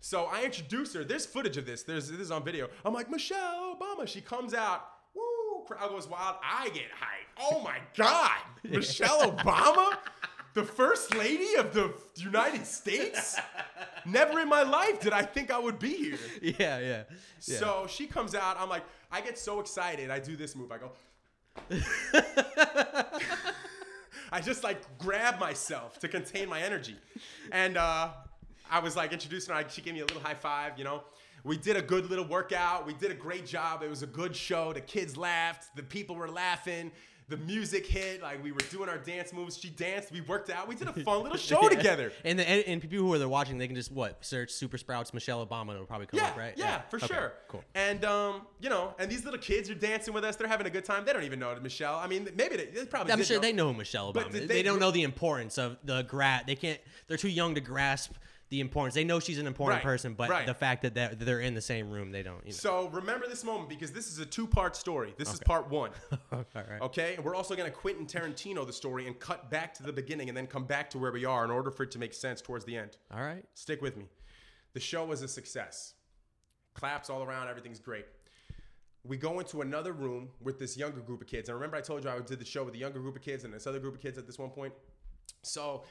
So I introduce her. There's footage of this. There's this is on video. I'm like Michelle Obama. She comes out. Woo! Crowd goes wild. I get hyped. Oh my God, *laughs* Michelle Obama, the first lady of the United States. Never in my life did I think I would be here. *laughs* Yeah, yeah. yeah. So she comes out. I'm like, I get so excited. I do this move. I go. *laughs* I just like grab myself to contain my energy, and uh, I was like introducing her. She gave me a little high five. You know, we did a good little workout. We did a great job. It was a good show. The kids laughed. The people were laughing. The music hit. Like we were doing our dance moves. She danced. We worked out. We did a *laughs* fun little show together. And, the, and and people who are there watching, they can just what search Super Sprouts Michelle Obama. It'll probably come Yeah, up, right? yeah, for Okay, sure. Cool. And um, you know, and these little kids are dancing with us. They're having a good time. They don't even know Michelle. I mean, maybe they, they probably. I'm sure know. they know Michelle Obama. is. they They, don't know the importance of the grat. They can't. They're too young to grasp the importance. They know she's an important Right, person, but right. the fact that they're, they're in the same room, they don't. You know. So remember this moment because this is a two-part story. This is part one. *laughs* All right. Okay, and we're also going to Quentin Tarantino the story and cut back to the beginning and then come back to where we are in order for it to make sense towards the end. All right. Stick with me. The show was a success. Claps all around, everything's great. We go into another room with this younger group of kids. And remember, I told you I did the show with a younger group of kids and this other group of kids at this one point. So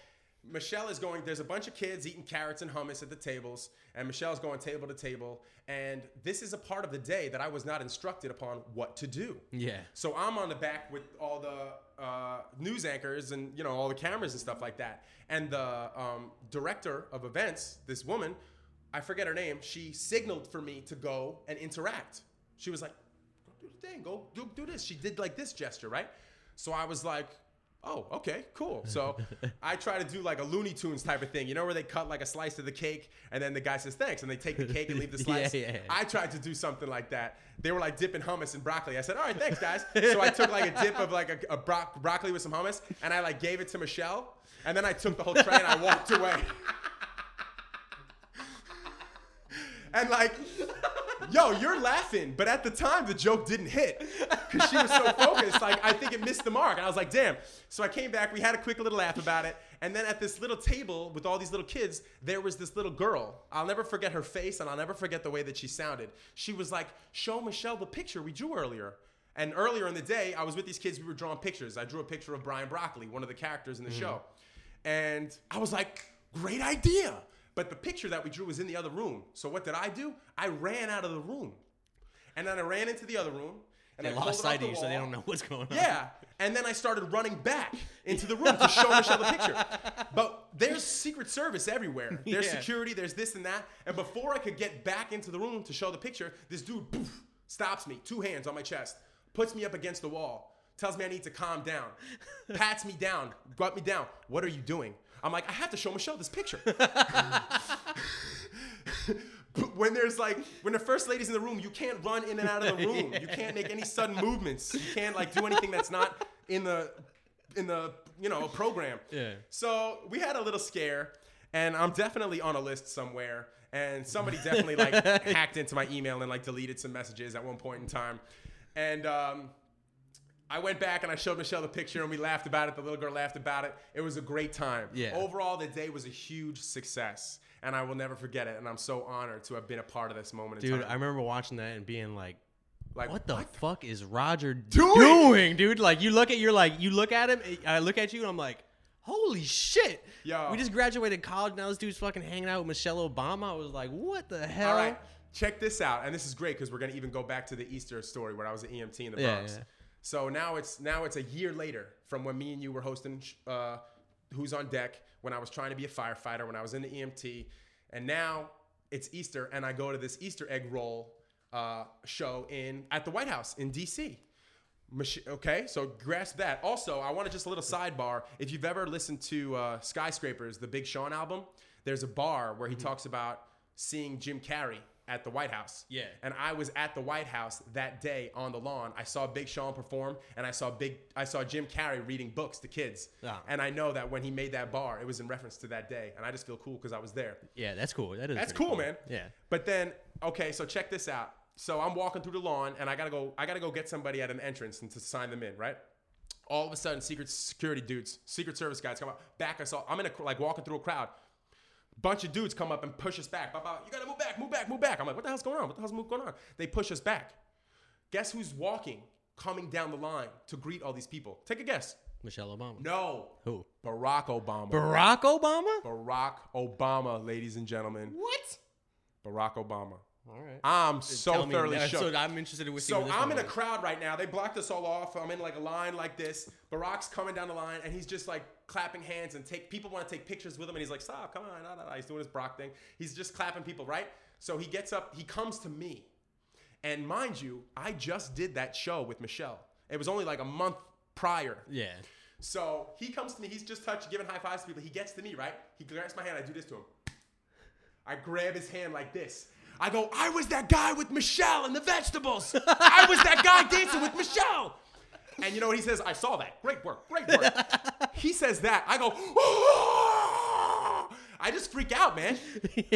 Michelle is going, there's a bunch of kids eating carrots and hummus at the tables, and Michelle's going table to table. And this is a part of the day that I was not instructed upon what to do. Yeah. So I'm on the back with all the uh, news anchors and you know all the cameras and stuff like that. And the um, director of events, this woman, I forget her name, she signaled for me to go and interact. She was like, "Go do the thing, go do, do this." She did like this gesture, right? So I was like. Oh, okay, cool. So *laughs* I try to do like a Looney Tunes type of thing, you know, where they cut like a slice of the cake and then the guy says thanks and they take the cake and leave the *laughs* slice. yeah, yeah. I tried to do something like that. They were like dipping hummus in broccoli. I said, all right, thanks, guys. So I took like a dip of like a, a bro- broccoli with some hummus, and I like gave it to Michelle, and then I took the whole tray and I walked away. *laughs* and like, yo, you're laughing, but at the time the joke didn't hit because she was so *laughs* focused. Like, I think it missed the mark, and I was like, damn. So I came back. We had a quick little laugh about it, and then at this little table with all these little kids, there was this little girl. I'll never forget her face, and I'll never forget the way that she sounded. She was like, "Show Michelle the picture we drew earlier." And earlier in the day, I was with these kids. We were drawing pictures. I drew a picture of Brian Broccoli, one of the characters in the mm. show, and I was like, "Great idea!" But the picture that we drew was in the other room. So what did I do? I ran out of the room, and then I ran into the other room. And They I lost sight of you, so they don't know what's going on. Yeah. And then I started running back into the room to show *laughs* Michelle the picture. But there's Secret Service everywhere. *laughs* There's Yeah. security, there's this and that. And before I could get back into the room to show the picture, this dude poof, stops me, two hands on my chest, puts me up against the wall, tells me I need to calm down, *laughs* pats me down, got me down. What are you doing? I'm like, I have to show Michelle this picture. *laughs* When there's like when the first lady's in the room, you can't run in and out of the room. You can't make any sudden movements. You can't like do anything that's not in the in the you know program. Yeah. So we had a little scare, and I'm definitely on a list somewhere. And somebody definitely like *laughs* hacked into my email and like deleted some messages at one point in time. And um, I went back and I showed Michelle the picture and we laughed about it. The little girl laughed about it. It was a great time. Yeah. Overall, the day was a huge success, and I will never forget it. And I'm so honored to have been a part of this moment in Dude. I remember watching that and being like, like what the fuck is Roger Doing? doing? dude? Like you look at you're like you look at him, I look at you and I'm like, holy shit. Yo. We just graduated college, now this dude's fucking hanging out with Michelle Obama. I was like, what the hell? All right, check this out, and this is great because we're gonna even go back to the Easter story where I was an EMT in the Yeah, Bronx. yeah. So now it's now it's a year later from when me and you were hosting uh, Who's on Deck when I was trying to be a firefighter when I was in the EMT, and now it's Easter and I go to this Easter egg roll uh, show in at the White House in D.C. Okay, so grasp that. Also, I want to just a little sidebar. If you've ever listened to uh, Skyscrapers, the Big Sean album, there's a bar where he talks about seeing Jim Carrey at the White House. Yeah. And I was at the White House that day on the lawn. I saw Big Sean perform, and I saw Big I saw Jim Carrey reading books to kids. Ah. And I know that when he made that bar, it was in reference to that day, and I just feel cool because I was there. Yeah, that's cool. That is. That's pretty cool, man. Yeah. But then, okay, so check this out. So I'm walking through the lawn, and I gotta go. I gotta go get somebody at an entrance and to sign them in, right? All of a sudden, secret security dudes, secret service guys come up, back us all. I'm in a like walking through a crowd. Bunch of dudes come up and push us back. Bah, bah, You gotta move back, move back, move back. I'm like, what the hell's going on? What the hell's going on? They push us back. Guess who's walking, coming down the line to greet all these people? Take a guess. Michelle Obama. No, Who? Barack Obama. Barack Obama. Barack Obama, ladies and gentlemen. What? Barack Obama. All right. I'm so Tell me thoroughly that- shook. So I'm interested in So this I'm one in a was. crowd right now. They blocked us all off. I'm in like a line like this. Barack's coming down the line and he's just like clapping hands and take people want to take pictures with him and he's like, stop, come on, nah, nah, nah." he's doing his Barack thing. He's just clapping people, right? So he gets up, he comes to me. And mind you, I just did that show with Michelle. It was only like a month prior. Yeah. So he comes to me, he's just touching, giving high fives to people. He gets to me, right? He grabs my hand, I do this to him. I grab his hand like this. I go, I was that guy with Michelle and the vegetables. I was that guy dancing with Michelle. And you know what he says? I saw that. Great work. Great work. *laughs* he says that. I go, "Ah!" I just freak out, man.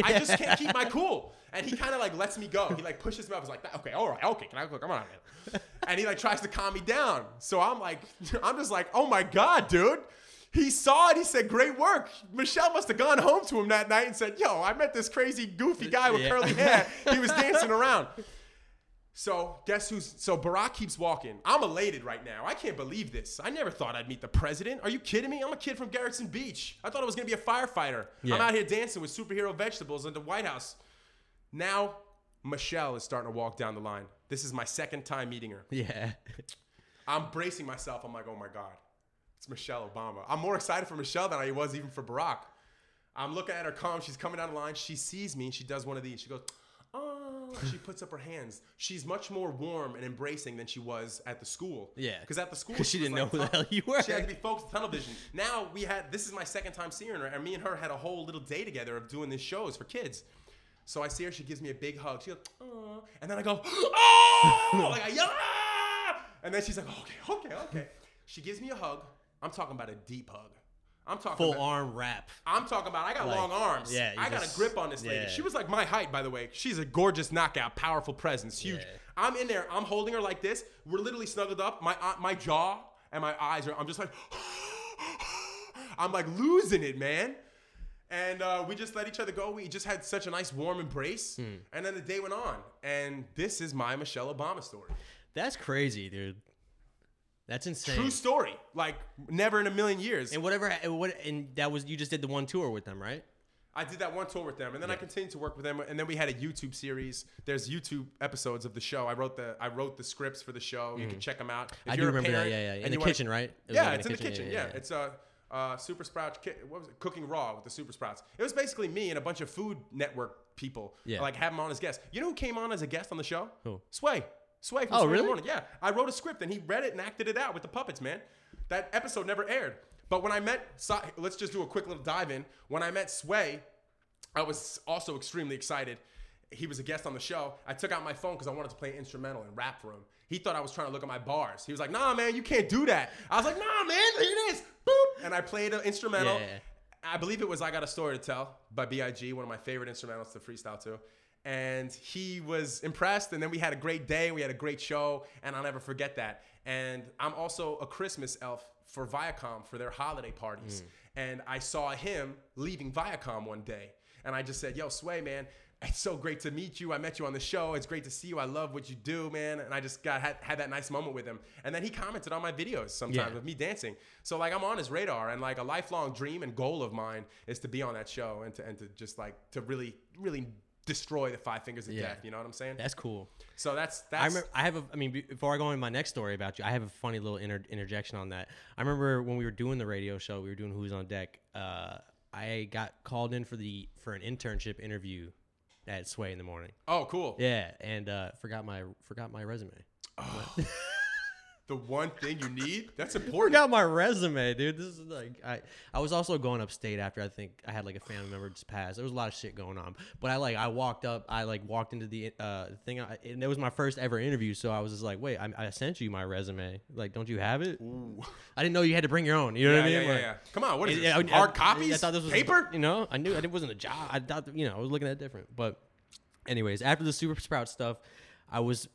I just can't keep my cool. And he kind of like lets me go. He like pushes me up. He's like, okay, all right, okay, can I go? Come on, man. And he like tries to calm me down. So I'm like, *laughs* I'm just like, oh my God, dude. He saw it. He said, "Great work." Michelle must have gone home to him that night and said, "Yo, I met this crazy, goofy guy with Yeah. curly hair. He was dancing around." *laughs* So guess who's? So Barack keeps walking. I'm elated right now. I can't believe this. I never thought I'd meet the president. Are you kidding me? I'm a kid from Gerritsen Beach. I thought I was gonna be a firefighter. Yeah. I'm out here dancing with superhero vegetables in the White House. Now, Michelle is starting to walk down the line. This is my second time meeting her. Yeah. *laughs* I'm bracing myself. I'm like, oh my God, it's Michelle Obama. I'm more excited for Michelle than I was even for Barack. I'm looking at her calm. She's coming down the line. She sees me. and She does one of these. She goes, oh. She puts up her hands. She's much more warm and embracing than she was at the school. Yeah. Because at the school, she was didn't know who the hell you were. She had to be focused on tunnel vision. Now we had, this is my second time seeing her, and me and her had a whole little day together of doing these shows for kids. So I see her, she gives me a big hug. She goes, oh, and then I go, *gasps* oh, like I yell, ah! and then she's like, okay, okay, okay. She gives me a hug. I'm talking about a deep hug. I'm talking Full about, arm wrap. I'm talking about I got Like, long arms. yeah, I got just- a grip on this lady. yeah. She was like my height, by the way. She's a gorgeous knockout, powerful presence, huge. Yeah. I'm in there. I'm holding her like this. We're literally snuggled up. My uh, my jaw and my eyes are. I'm just like. *gasps* I'm like losing it, man. And uh, we just let each other go. We just had such a nice warm embrace. Hmm. And then the day went on. And this is my Michelle Obama story. That's crazy, dude. That's insane. True story. Like never in a million years. and whatever, and what, and that was you just did the one tour with them, right? I did that one tour with them, and then I continued to work with them. And then we had a YouTube series. There's YouTube episodes of the show. I wrote the I wrote the scripts for the show. You can check them out. If Mm-hmm. I do remember that. parent Yeah, yeah. and In the you wanna- kitchen, right? It Yeah, like it's in the kitchen. Yeah, it's a. uh, Super Sprouts. What was it? Cooking Raw with the Super Sprouts. It was basically me and a bunch of Food Network people. Yeah. Like have him on as guests. You know who came on as a guest on the show? Who? Sway. Sway from Oh, Sway in the really? Morning. Yeah, I wrote a script and he read it and acted it out with the puppets, man. That episode never aired. But when I met, let's just do a quick little dive in. When I met Sway, I was also extremely excited. He was a guest on the show. I took out my phone because I wanted to play instrumental and rap for him. He thought I was trying to look at my bars. He was like, "Nah, man, you can't do that." I was like, "Nah, man, here it is." Boop, and I played an instrumental. Yeah. I believe it was "I Got a Story to Tell" by B.I.G., one of my favorite instrumentals to freestyle to. And he was impressed, and then we had a great day. We had a great show, and I'll never forget that. And I'm also a Christmas elf for Viacom for their holiday parties. Mm. And I saw him leaving Viacom one day, and I just said, "Yo, Sway, man." It's so great to meet you. I met you on the show. It's great to see you. I love what you do, man. And I just got had, had that nice moment with him. And then he commented on my videos sometimes Yeah. with me dancing. So like I'm on his radar and like a lifelong dream and goal of mine is to be on that show and to and to just like to really really destroy the five fingers of Yeah. death. You know what I'm saying? That's cool. so that's that's I remember. I have a. I mean, before I go into my next story about you, I have a funny little inter- interjection on that. I remember when we were doing the radio show, we were doing Who's on Deck. Uh, I got called in for the for an internship interview at Sway in the morning. oh cool. Yeah, and uh, forgot my forgot my resume. *laughs* the one thing you need. That's *laughs* important. I got my resume, dude. This is like I. I was also going upstate after I think I had like a family member just pass. There was a lot of shit going on, but I like I walked up. I like walked into the uh thing, I, and it was my first ever interview. So I was just like, wait, I, I sent you my resume. Like, don't you have it? Ooh. I didn't know you had to bring your own. You know Yeah, what I mean? yeah, Like, yeah. Come on, what is it- this? I- I- Hard copies? I thought this was paper. You know, I knew it wasn't a job. I thought you know I was looking at it different. But, anyways, after the Super Sprout stuff, I was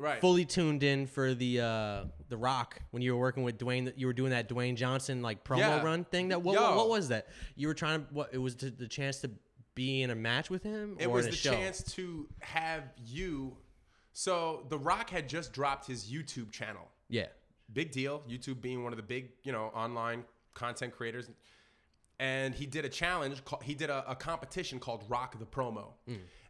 Right. fully tuned in for the uh the Rock when you were working with Dwayne. You were doing that Dwayne Johnson like promo Yeah. run thing. That what, what, what was that? You were trying to what? It was to, the chance to be in a match with him. It or was the show? chance to have you. So The Rock had just dropped his YouTube channel. Yeah. Big deal. YouTube being one of the big, you know, online content creators. And he did a challenge. He did a, a competition called Rock the Promo,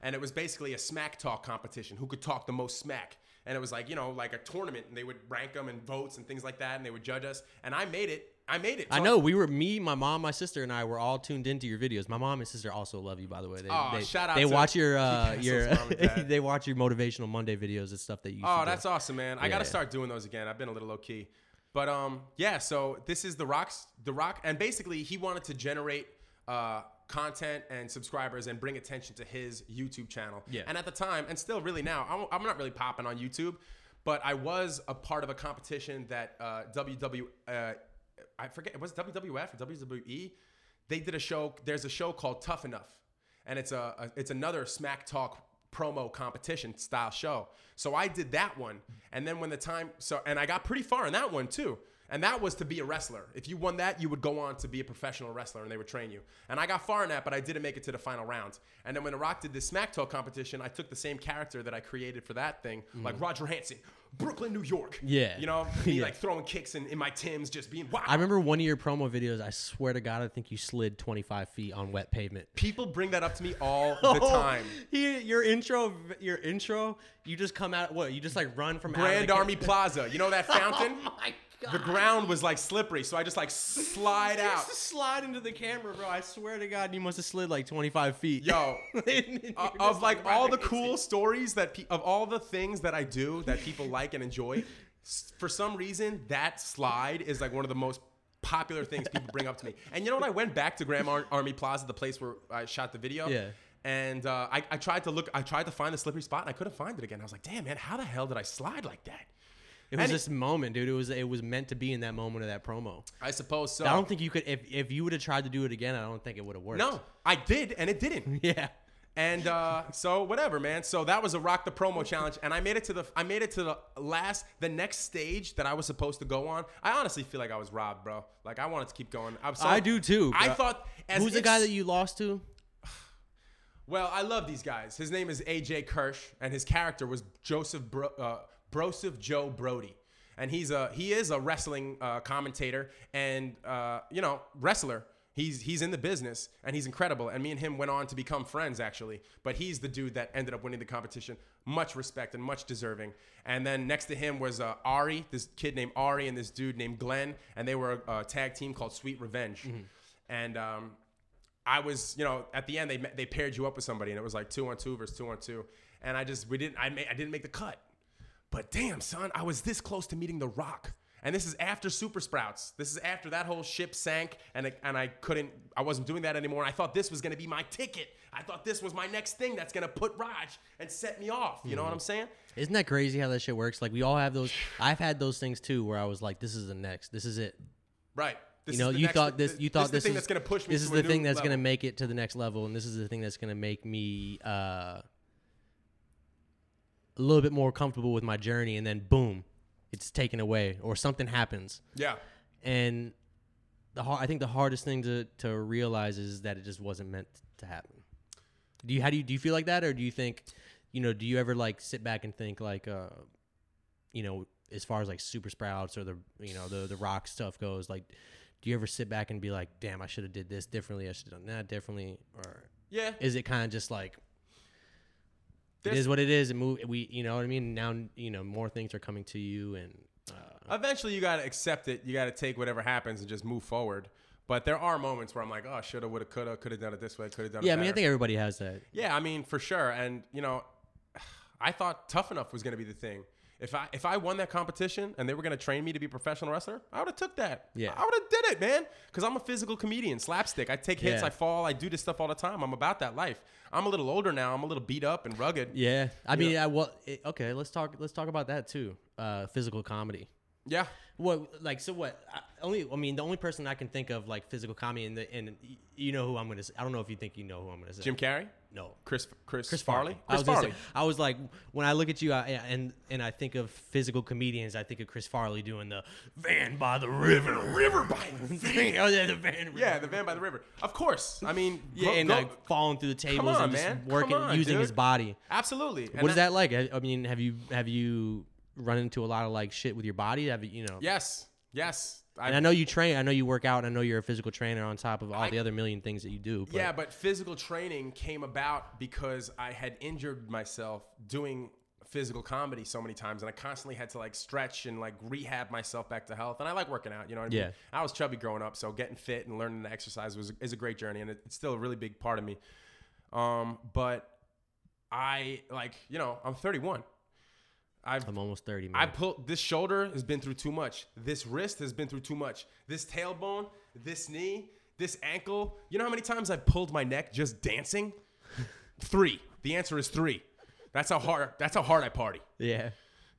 and it was basically a smack talk competition. Who could talk the most smack? And it was like you know, like a tournament, and they would rank them and votes and things like that, and they would judge us. And I made it. I made it. I know we were me, my mom, my sister, and I were all tuned into your videos. My mom and sister also love you, by the way. They, Aw, they, shout out They to watch your uh, *laughs* your mom and *laughs* dad. they watch your motivational Monday videos and stuff that you. Oh, that's awesome, man. I got to Yeah. start doing those again. I've been a little low key. But um yeah, so this is the Rock's the Rock and basically he wanted to generate uh content and subscribers and bring attention to his YouTube channel. Yeah. And at the time and still really now, I'm, I'm not really popping on YouTube, but I was a part of a competition that uh WW uh I forget it was WWF or WWE. They did a show. There's a show called Tough Enough, and it's a, a it's another Smack Talk promo competition style show. So I did that one, and then when the time so and I got pretty far in that one too. And that was to be a wrestler. If you won that, you would go on to be a professional wrestler and they would train you. And I got far in that, but I didn't make it to the final round. And then when The Rock did this Smack Talk competition, I took the same character that I created for that thing, mm-hmm. like Roger Hanson, Brooklyn, New York. Yeah. You know, me *laughs* Yeah. like throwing kicks in, in my Tims, just being wow. I remember one of your promo videos. I swear to God, I think you slid 25 feet on wet pavement. People bring that up to me all *laughs* the oh, time. He, your intro, your intro, you just come out. What? You just like run from out of Grand Army Plaza. You know that *laughs* oh fountain? Oh my God. the ground was like slippery, so I just like slide *laughs* out. to slide into the camera, bro. I swear to God, you must have slid like 25 feet. Yo, *laughs* Uh, of like all the cool stories that pe- of all the things that I do that people *laughs* like and enjoy, for some reason that slide is like one of the most popular things people bring up to me. And you know what? I went back to Grand Ar- Army Plaza, the place where I shot the video. Yeah. And uh, I, I tried to look, I tried to find the slippery spot, and I couldn't find it again. I was like, "Damn, man, how the hell did I slide like that?" It was And this moment, dude. It was it was meant to be in that moment of that promo. I suppose so. I don't think you could if if you would have tried to do it again. I don't think it would have worked. no, I did, and it didn't. *laughs* Yeah. And uh, so whatever, man. So that was a rock the promo challenge, and I made it to the I made it to the last the next stage that I was supposed to go on. I honestly feel like I was robbed, bro. Like I wanted to keep going. I'm so, I do too. I thought as Who's the guy that you lost to? *sighs* Well, I love these guys. His name is AJ Kirsch, and his character was Joseph Bro, uh, Broseph Joe Brody, and he's a he is a wrestling uh, commentator and uh, you know wrestler. He's he's in the business and he's incredible. And me and him went on to become friends actually. But he's the dude that ended up winning the competition. Much respect and much deserving. And then next to him was uh, Ari, this kid named Ari, and this dude named Glenn, and they were a, a tag team called Sweet Revenge. And um, I was, you know, at the end they they paired you up with somebody, and it was like two on two versus two on two, and I just we didn't I ma- I didn't make the cut, but damn son, I was this close to meeting The Rock, and this is after Super Sprouts. This is after that whole ship sank, and it, and I couldn't, I wasn't doing that anymore. I thought this was gonna be my ticket. I thought this was my next thing that's gonna put Raj and set me off. You know what I'm saying? Isn't that crazy how that shit works? Like we all have those. I've had those things too, where I was like, "This is the next. This is it." Right. This you know, is the you next- thought this. You thought this, is the thing that's gonna push me. This to is a the new thing that's gonna make it to the next level, and this is the thing that's gonna make me uh, a little bit more comfortable with my journey. And then boom, it's taken away, or something happens. Yeah. And the hard, I think the hardest thing to to realize is that it just wasn't meant to happen. Do you how do you do you feel like that, or do you think, you know, do you ever like sit back and think like, uh, you know, as far as like super sprouts or the you know the the rock stuff goes, like, do you ever sit back and be like, damn, I should have did this differently, I should have done that differently, or Yeah. is it kind of just like it There's- is what it is, and move we you know what I mean? Now you know more things are coming to you, and uh, Eventually, you got to accept it. You got to take whatever happens and just move forward. But there are moments where I'm like, oh, shoulda, woulda, coulda, could have done it this way, could have done yeah, it I mean, I think everybody has that. Yeah, I mean, for sure. And, you know, *sighs* I thought Tough Enough was going to be the thing. If I if I won that competition and they were gonna train me to be a professional wrestler, I would have took that. Yeah. I would have did it, man. Because I'm a physical comedian, slapstick. I take hits, Yeah. I fall, I do this stuff all the time. I'm about that life. I'm a little older now. I'm a little beat up and rugged. Yeah, I mean, I, well, it, okay. Let's talk. Let's talk about that too. Uh, physical comedy. Yeah. What, like, so what? I, only, I mean, the only person I can think of like physical comedy, and the, and you know who I'm gonna. Say. I don't know if you think you know who I'm gonna say. Jim Carrey, No. Chris Chris, Chris Farley, Farley. I Chris was, Farley. say, I was like, when I look at you, I, and and I think of physical comedians, I think of Chris Farley doing the van by the river, River by the *laughs* oh yeah, the van. Yeah, the van by the river. Of course. I mean, yeah, go- and go- like falling through the tables on, and just man. Working, on, using dude. his body. absolutely. And What is that like? I I mean, have you have you run into a lot of like shit with your body? Have you, you know? Yes, yes. And I know you train. I know you work out. And I know you're a physical trainer on top of all I- the other million things that you do. But Yeah, but physical training came about because I had injured myself doing physical comedy so many times and I constantly had to like stretch and like rehab myself back to health. And I like working out, you know what I mean? Yeah. I was chubby growing up, so getting fit and learning to exercise was is a great journey and it's still a really big part of me. Um, but I like, you know, I'm 31. I've I'm almost thirty. Man. I pulled this shoulder has been through too much. This wrist has been through too much. This tailbone, this knee, this ankle. You know how many times I've pulled my neck just dancing? *laughs* three. The answer is three. That's how hard. That's how hard I party. yeah.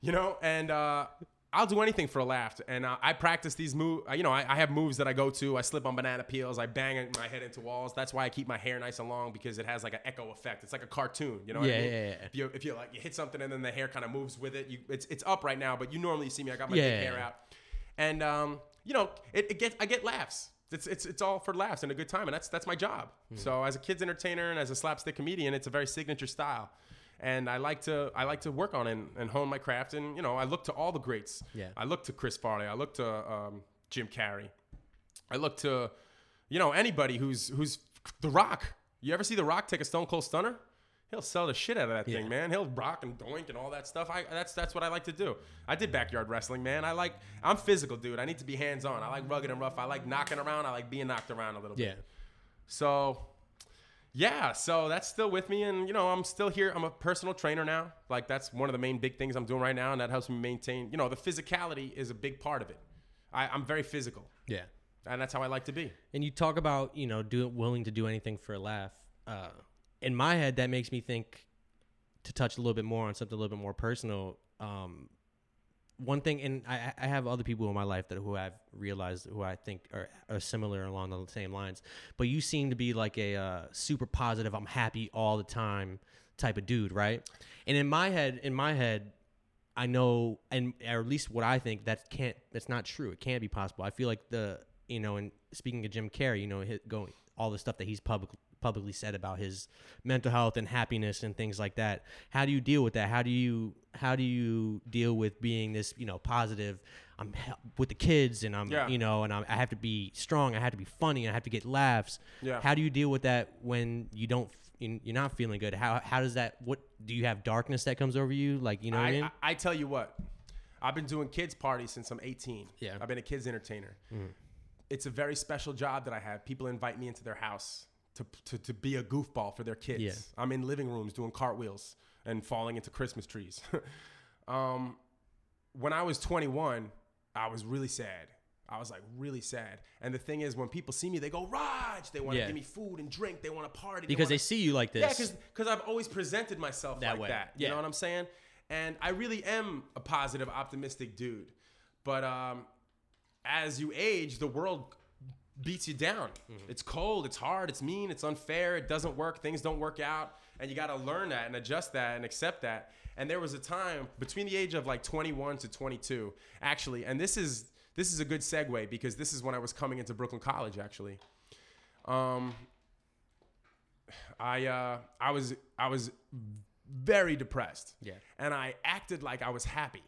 You know, and uh, I'll do anything for a laugh. And uh, I practice these moves. You know, I, I have moves that I go to. I slip on banana peels. I bang my head into walls. That's why I keep my hair nice and long because it has like an echo effect. It's like a cartoon. You know what Yeah, I mean? yeah, yeah. If you if you like you hit something and then the hair kind of moves with it, you it's it's up right now. But you normally see me. I got my Yeah, big hair out, and um, you know, it, it gets I get laughs. It's, it's, it's all for laughs and a good time, and that's that's my job. Hmm. So as a kids entertainer and as a slapstick comedian, it's a very signature style, and I like to I like to work on it and, and hone my craft. And you know, I look to all the greats. Yeah. I look to Chris Farley. I look to um, Jim Carrey. I look to, you know, anybody who's who's The Rock. You ever see The Rock take a Stone Cold Stunner? He'll sell the shit out of that Yeah. thing, man. He'll rock and doink and all that stuff. I that's that's what I like to do. I did backyard wrestling, man. I like I'm physical, dude. I need to be hands on. I like rugged and rough. I like knocking around. I like being knocked around a little bit. Yeah. So, yeah, so that's still with me, and you know, I'm still here. I'm a personal trainer now. Like that's one of the main big things I'm doing right now, and that helps me maintain. You know, the physicality is a big part of it. I, I'm very physical, Yeah. and that's how I like to be. And you talk about you know do willing to do anything for a laugh. Uh, in my head, that makes me think to touch a little bit more on something a little bit more personal. Um, one thing, and I, I have other people in my life that who I've realized who I think are, are similar along the same lines. But you seem to be like a uh, super positive, I'm happy all the time type of dude, right? And in my head, in my head, I know, and or at least what I think that can't, that's not true. It can't be possible. I feel like the, you know, and speaking of Jim Carrey, you know, going all the stuff that he's public, publicly said about his mental health and happiness and things like that. How do you deal with that? How do you, how do you deal with being this, you know, positive? I'm with the kids, and I'm, Yeah. you know, and I'm, I have to be strong. I have to be funny. I have to get laughs. Yeah. How do you deal with that when you don't? you- You're not feeling good. How how does that? What do you have darkness that comes over you? Like you know what I I, mean? I, I tell you what, I've been doing kids parties since I'm 18. Yeah. I've been a kids entertainer. Mm-hmm. It's a very special job that I have. People invite me into their house to, to, to be a goofball for their kids. Yeah. I'm in living rooms doing cartwheels and falling into Christmas trees. *laughs* um, when I was 21, I was really sad. I was like really sad. And the thing is, when people see me, they go, Raj, they want to Yeah. give me food and drink. They want to party. because they wanna- see you like this. yeah, because I've always presented myself That like way. that. You Yeah. know what I'm saying? And I really am a positive, optimistic dude. But um, as you age, the world beats you down. Mm-hmm. It's cold, it's hard, it's mean, it's unfair, it doesn't work, things don't work out. And you got to learn that and adjust that and accept that. And there was a time between the age of like 21 to 22, actually, and this is this is a good segue because this is when I was coming into Brooklyn College, actually. Um, I uh, I was I was very depressed. Yeah. And I acted like I was happy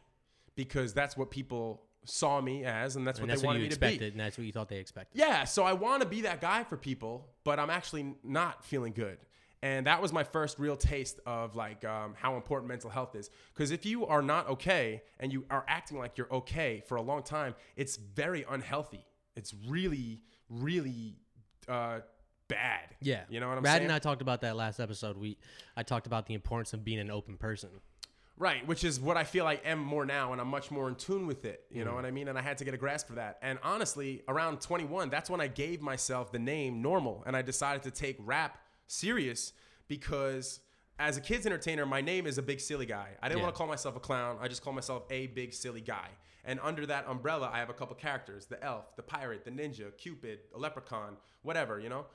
because that's what people saw me as, and that's and what that's they what wanted you me to be. and that's what you thought they expected. Yeah, so I want to be that guy for people, but I'm actually not feeling good. And that was my first real taste of like um, how important mental health is. Because if you are not okay and you are acting like you're okay for a long time, it's very unhealthy. It's really, really uh, bad. Yeah, you know what I'm saying? Brad and I talked about that last episode. We I talked about the importance of being an open person. Right, which is what I feel I am more now, and I'm much more in tune with it. You know what I mean? And I had to get a grasp for that. And honestly, around 21, that's when I gave myself the name Normal, and I decided to take rap serious because as a kids entertainer, my name is a big silly guy. I didn't Yeah. want to call myself a clown. I just call myself a big silly guy. And under that umbrella, I have a couple characters: the elf, the pirate, the ninja, Cupid, a leprechaun, whatever. You know.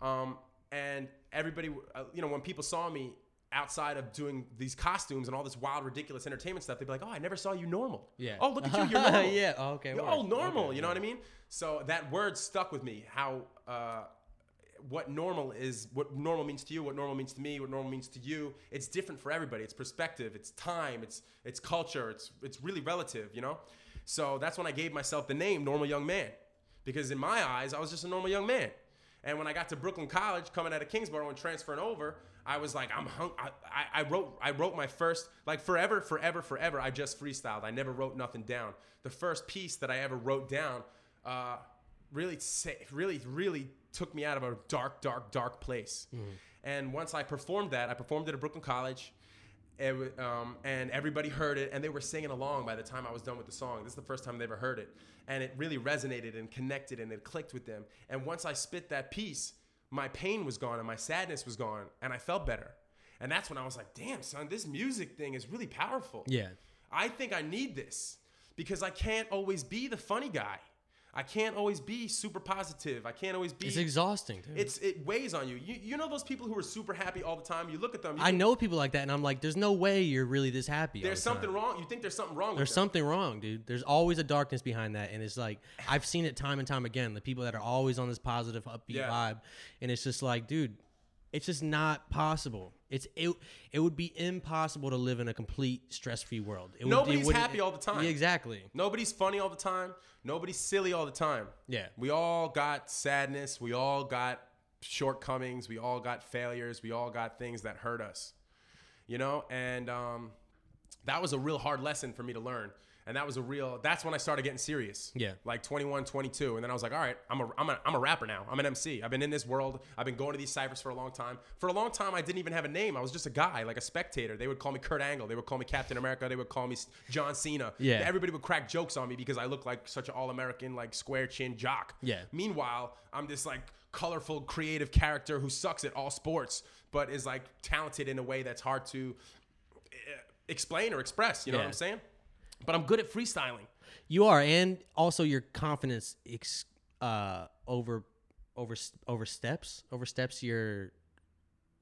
Um, and everybody, uh, you know, when people saw me outside of doing these costumes and all this wild, ridiculous entertainment stuff, they'd be like, "Oh, I never saw you normal." Yeah. Oh, look at you, you're *laughs* normal. yeah. Oh, okay. You're, oh, normal. Okay, you know yeah. what I mean? So that word stuck with me. How uh, what normal is, what normal means to you, what normal means to me, what normal means to you. It's different for everybody. It's perspective. It's time. It's it's culture. It's it's really relative. You know. So that's when I gave myself the name Normal Young Man, because in my eyes, I was just a normal young man. And when I got to Brooklyn College, coming out of Kingsborough and transferring over, I was like, I'm hung. I, I, I wrote, I wrote my first, like forever, forever, forever. I just freestyled. I never wrote nothing down. The first piece that I ever wrote down, uh, really, really, really took me out of a dark, dark, dark place. And once I performed that, I performed it at Brooklyn College. It, um, and everybody heard it, and they were singing along by the time I was done with the song. This is the first time they ever heard it, and it really resonated and connected, and it clicked with them. And once I spit that piece, my pain was gone and my sadness was gone, and I felt better. And that's when I was like, "Damn, son, this music thing is really powerful." Yeah. I think I need this because I can't always be the funny guy. I can't always be super positive. I can't always be. It's exhausting, dude. it's it weighs on you. You you know those people who are super happy all the time. You look at them. You I think know people like that, and I'm like, there's no way you're really this happy. all there's the time. something wrong. You think there's something wrong. There's with them. something wrong, dude. There's always a darkness behind that, and it's like I've seen it time and time again. The people that are always on this positive, upbeat Yeah. vibe, and it's just like, dude, it's just not possible. It's it. It would be impossible to live in a complete stress-free world. It would- it Nobody's wouldn't- happy all the time. Yeah, exactly. Nobody's funny all the time. Nobody's silly all the time. Yeah. We all got sadness. We all got shortcomings. We all got failures. We all got things that hurt us. You know, and um, that was a real hard lesson for me to learn. And that was a real. That's when I started getting serious. Yeah. Like 21, 22, and then I was like, all right, I'm a, I'm a, I'm a rapper now. I'm an MC. I've been in this world. I've been going to these ciphers for a long time. For a long time, I didn't even have a name. I was just a guy, like a spectator. They would call me Kurt Angle. They would call me Captain America. They would call me John Cena. Yeah. Everybody would crack jokes on me because I look like such an all-American, like square chin jock. Yeah. Meanwhile, I'm this like colorful, creative character who sucks at all sports, but is like talented in a way that's hard to eh, explain or express. You know what I'm saying? But I'm good at freestyling. You are, and also your confidence ex, uh, over over oversteps oversteps your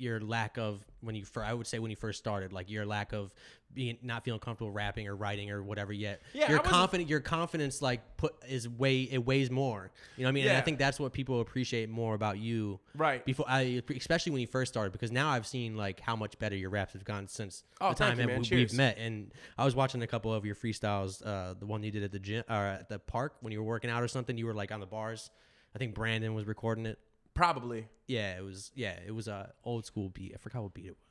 your lack of when you fir- I would say when you first started, like your lack of being not feeling comfortable rapping or writing or whatever yet. Yeah, your confident your confidence like put is way it weighs more. You know what I mean? And I think that's what people appreciate more about you. Right. Before I especially when you first started because now I've seen like how much better your raps have gone since Oh, the time you, we, we've met and I was watching a couple of your freestyles uh the one you did at the gym or at the park when you were working out or something you were like on the bars. I think Brandon was recording it. Probably. Yeah, it was. Yeah, it was a old school beat. I forgot what beat it was.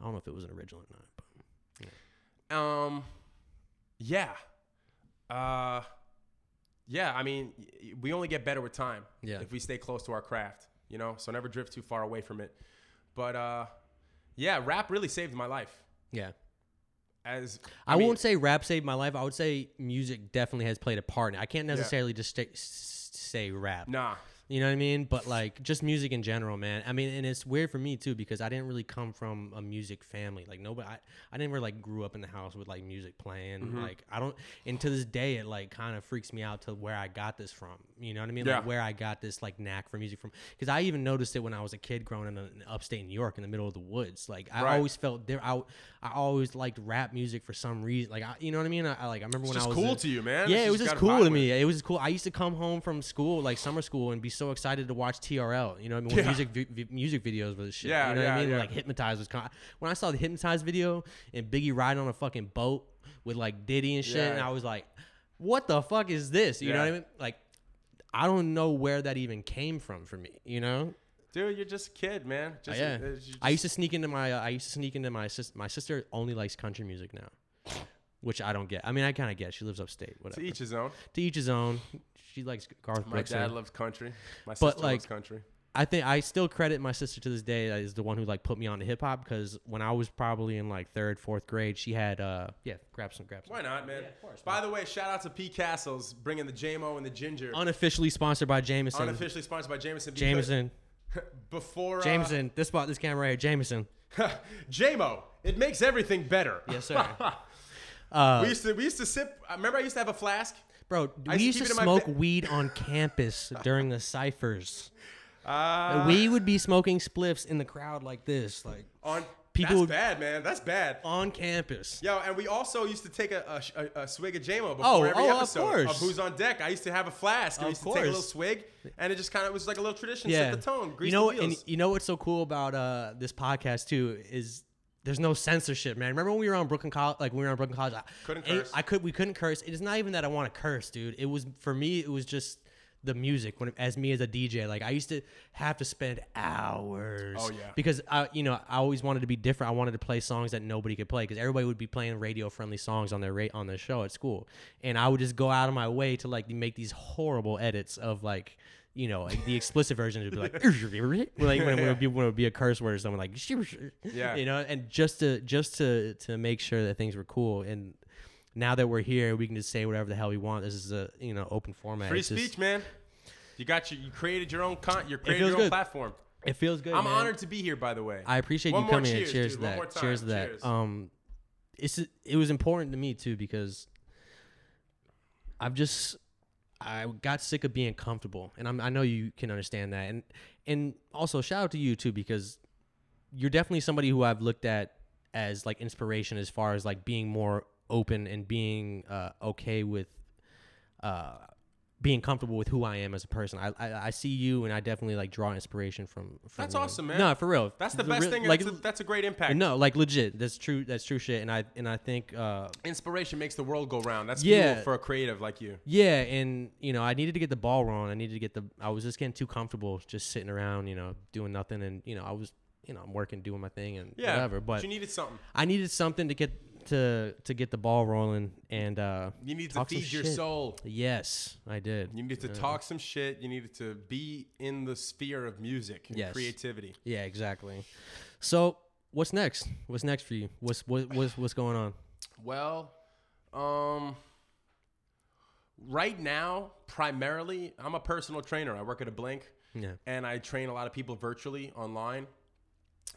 I don't know if it was an original or not. But Um, yeah. Uh, yeah. I mean, we only get better with time. Yeah. If we stay close to our craft, you know. So never drift too far away from it. But uh, yeah, rap really saved my life. yeah, As I, mean, won't say rap saved my life. I would say music definitely has played a part. in it. I can't necessarily just stay, say rap. Nah. You know what I mean? But like just music in general, man. I mean, and it's weird for me too because I didn't really come from a music family. Like nobody, I, I never like grew up in the house with like music playing. Mm-hmm. Like I don't, and to this day, it like kind of freaks me out to where I got this from. You know what I mean? Yeah. Like where I got this like knack for music from. Because I even noticed it when I was a kid growing in, in upstate New York in the middle of the woods. Like I Right. always felt there. I, I always liked rap music for some reason. Like I, you know what I mean? I, I like I remember It's when just I was cool a- to you, man. yeah, It's it was just just cool to with me. It was just cool. I used to come home from school, like summer school, and be so excited to watch TRL. You know, what I mean, when Yeah. music vi- vi- music videos was shit. Yeah, you know what yeah, I mean? yeah. Like Hypnotize was. Con- when I saw the hypnotized video and Biggie riding on a fucking boat with like Diddy and shit, Yeah. and I was like, "What the fuck is this?" You know what I mean? Like, I don't know where that even came from for me. You know? Dude, you're just a kid, man. Just, yeah. uh, just- I used to sneak into my. Uh, I used to sneak into my sister. My sister only likes country music now. Which I don't get. I mean, I kind of get. She lives upstate. Whatever. to each his own. to each his own. She likes Garth My Brooks. dad loves country. My But, sister like, loves country. I think I still credit my sister to this day as the one who like put me on to hip hop because when I was probably in like third, fourth grade, she had uh yeah, grab some, grab some. Why not, man? Yeah, of course, By the way, shout out to P Castles bringing the JMO and the Ginger. Unofficially sponsored by Jameson. Unofficially sponsored by Jameson. Jameson. *laughs* Before uh, Jameson. This spot, this camera right here. Jameson. *laughs* JMO, it makes everything better. Yes, sir. *laughs* Uh, we used to we used to sip. Remember, I used to have a flask. bro, we used to to keep it in my smoke ba- weed on campus during the ciphers. Uh, we would be smoking spliffs in the crowd like this, like on people That's bad, man. That's bad. on campus. Yo, and we also used to take a, a, a, a swig of JMO before Oh, every oh, of episode course. Who's on Deck. I used to have a flask. and Of used to take a little course. swig, and it just kind of was like a little tradition. yeah. Set the tone. Grease you know, the and you know what's so cool about uh, this podcast too is there's no censorship, man. Remember when we were on Brooklyn College? Like when we were on Brooklyn College, I, Couldn't I- curse. I could. We couldn't curse. It is not even that I want to curse, dude. It was for me. It was just the music. When as me as a DJ, like I used to have to spend hours. Oh, yeah. Because I, you know, I always wanted to be different. I wanted to play songs that nobody could play because everybody would be playing radio friendly songs on their rate on their show at school, and I would just go out of my way to like make these horrible edits of like. You know, like the explicit version would be like, like when it would be when it would be a curse word or something like, Yeah. you know, and just to just to to make sure that things were cool. And now that we're here, we can just say whatever the hell we want. This is a you know open format. Free It's just- speech, man. You got your, you created your own con. You created your own good. platform. It feels good. I'm man. honored to be here, by the way. I appreciate One you coming cheers. Cheers to that. Cheers to that. Cheers. Um, it's it was important to me too because I've just I got sick of being comfortable, and I'm, I know you can understand that. And and also shout out to you too because you're definitely somebody who I've looked at as like inspiration as far as like being more open and being uh, okay with uh, being comfortable with who I am as a person. I, I I see you, and I definitely like draw inspiration from. from That's you. awesome, man. No, for real. That's the For best real- thing. Like, that's, a, that's a great impact. no, like legit. That's true. That's true shit. And I and I think uh, Inspiration makes the world go round. That's Yeah. fuel for a creative like you. yeah, and you know, I needed to get the ball rolling. I needed to get the. I was just getting too comfortable, just sitting around, you know, doing nothing, and you know, I was, you know, I'm working, doing my thing, and Yeah, whatever. But you needed something. I needed something to get to to get the ball rolling, and uh, You need to feed your shit. soul. yes, I did. You needed to talk some shit. You needed to be in the sphere of music and Yes. creativity. Yeah, exactly. So, what's next? What's next for you? What's what, what's what's going on? Well, um, right now, primarily, I'm a personal trainer. I work at a Blink, Yeah. and I train a lot of people virtually online.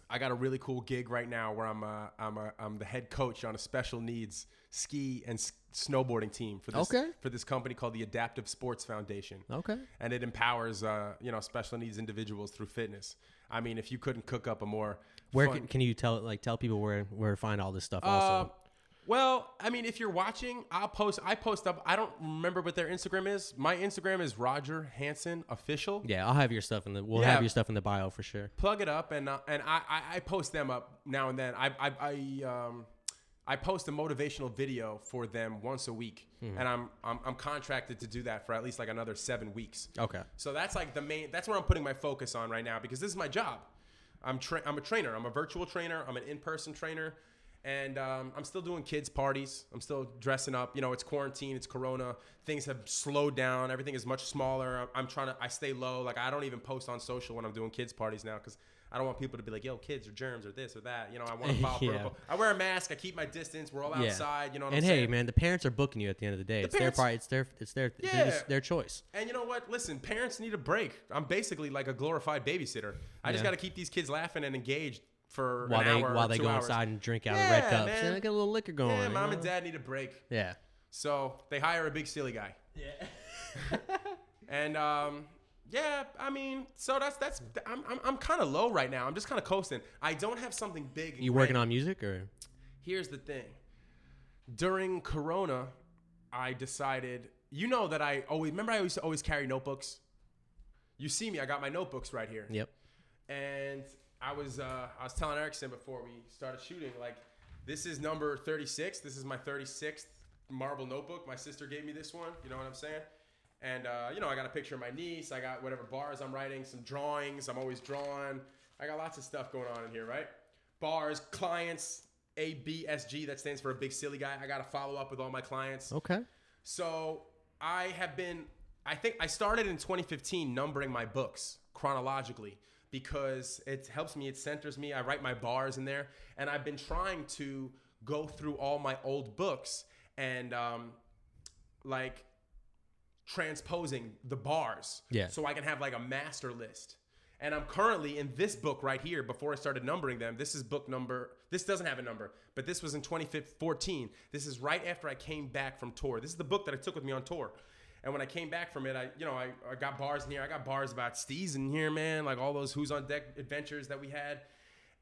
I got a really cool gig right now where I'm a, I'm a, I'm the head coach on a special needs ski and s- snowboarding team for this Okay. for this company called the Adaptive Sports Foundation. Okay. and it empowers uh, you know special needs individuals through fitness. I mean, if you couldn't cook up a more Where fun- can, can you tell like tell people where where to find all this stuff? Uh, Also, well, I mean, if you're watching, I'll post. I post up. I don't remember what their Instagram is. My Instagram is Roger Hanson Official. yeah, I'll have your stuff in the. We'll Yeah. have your stuff in the bio for sure. Plug it up, and uh, and I, I I post them up now and then. I I, I um. I post a motivational video for them once a week, Hmm. and I'm, I'm I'm contracted to do that for at least like another seven weeks. Okay. So that's like the main. That's where I'm putting my focus on right now because this is my job. I'm tra- I'm a trainer. I'm a virtual trainer. I'm an in-person trainer, and um, I'm still doing kids parties. I'm still dressing up. You know, it's quarantine. It's Corona. Things have slowed down. Everything is much smaller. I'm, trying to. I stay low. Like I don't even post on social when I'm doing kids parties now because. I don't want people to be like, "Yo, kids or germs or this or that." You know, I want to follow Yeah. protocol. I wear a mask. I keep my distance. We're all Yeah. outside. You know what and I'm saying? hey, saying? man, the parents are booking you at the end of the day. it's parents- their part. It's their. It's their. Yeah. Yeah. It's their choice. And you know what? Listen, parents need a break. I'm basically like a glorified babysitter. I just got to keep these kids laughing and engaged for While an they hour while they go hours. inside and drink out Yeah, of red cups. man. And get a little liquor going. Yeah, mom know? and dad need a break. Yeah. So they hire a big silly guy. Yeah. *laughs* And um, yeah, I mean, so that's that's I'm I'm, I'm kind of low right now. I'm just kind of coasting. I don't have something big. you working on music or? Here's the thing. During Corona, I decided. You know that I always remember. I used to always carry notebooks. You see me. I got my notebooks right here. Yep. and I was uh, I was telling Erikson before we started shooting, like this is number 36. This is my 36th marble notebook. My sister gave me this one. You know what I'm saying? And uh, you know, I got a picture of my niece. I got whatever bars I'm writing, some drawings. I'm always drawing. I got lots of stuff going on in here, right? Bars, clients, A B S G. That stands for a big silly guy. I got to follow up with all my clients. Okay. So I have been. I think I started in 2015 numbering my books. chronologically because it helps me, it centers me. I write my bars in there, and I've been trying to go through all my old books and um, like transposing the bars Yeah. so I can have like a master list. And I'm currently in this book right here before I started numbering them. This is book number, this doesn't have a number, but this was in 2014. This is right after I came back from tour. This is the book that I took with me on tour. And when I came back from it, I, you know, I, I got bars in here. I got bars about Steez in here, man, like all those Who's on Deck adventures that we had.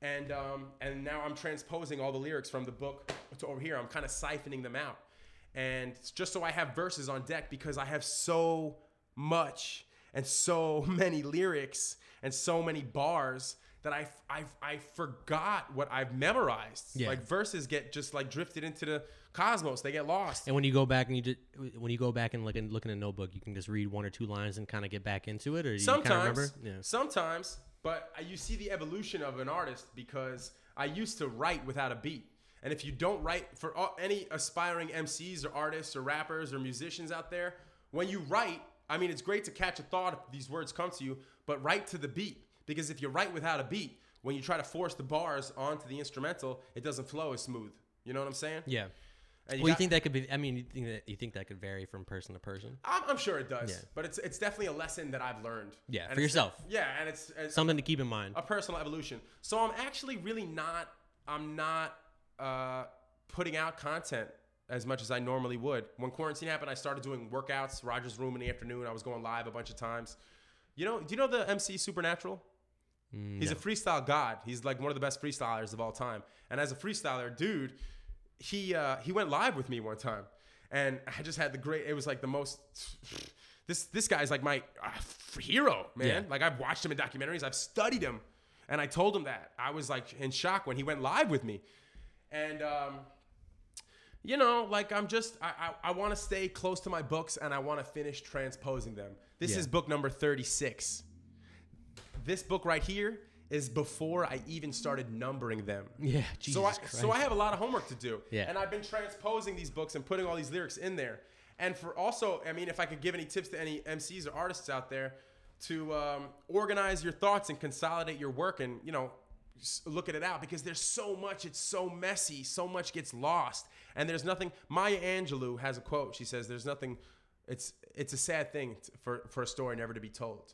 And um, and now I'm transposing all the lyrics from the book to over here. I'm kind of siphoning them out. And it's just so I have verses on deck because I have so much and so *laughs* many lyrics and so many bars that I, I, I forgot what I've memorized. Yeah. Like verses get just like drifted into the cosmos. They get lost. And when you go back and you just, when you go back and look and look in a notebook, you can just read one or two lines and kind of get back into it, or you sometimes, remember. Yeah. sometimes, but you see the evolution of an artist because I used to write without a beat. And if you don't write for all, any aspiring MCs or artists or rappers or musicians out there, when you write, I mean, it's great to catch a thought if these words come to you, but write to the beat. Because if you write without a beat, when you try to force the bars onto the instrumental, it doesn't flow as smooth. You know what I'm saying? Yeah. And well, you think that could be? I mean, you think that you think that could vary from person to person? I'm, I'm sure it does, Yeah. but it's it's definitely a lesson that I've learned. Yeah, And for yourself. Yeah, and it's, it's Something to keep in mind. a personal evolution. So I'm actually really not. I'm not uh, putting out content as much as I normally would. When quarantine happened, I started doing workouts, Rogers Room in the afternoon. I was going live a bunch of times. You know, do you know the MC Supernatural? Mm, He's no. a freestyle god. He's like one of the best freestylers of all time. And as a freestyler, dude, he uh, he went live with me one time, and I just had the great. It was like the most. This this guy's like my uh, hero, man. Yeah. Like I've watched him in documentaries. I've studied him, and I told him that I was like in shock when he went live with me, and um, you know, like I'm just I I, I want to stay close to my books, and I want to finish transposing them. This Yeah. is book number thirty six this book right here is before I even started numbering them. *laughs* yeah. Jesus so I Christ. so I have a lot of homework to do. Yeah. And I've been transposing these books and putting all these lyrics in there. And for also, I mean, if I could give any tips to any MCs or artists out there to um, organize your thoughts and consolidate your work and you know look at it out because there's so much it's so messy so much gets lost and there's nothing maya angelou has a quote she says there's nothing it's it's a sad thing for for a story never to be told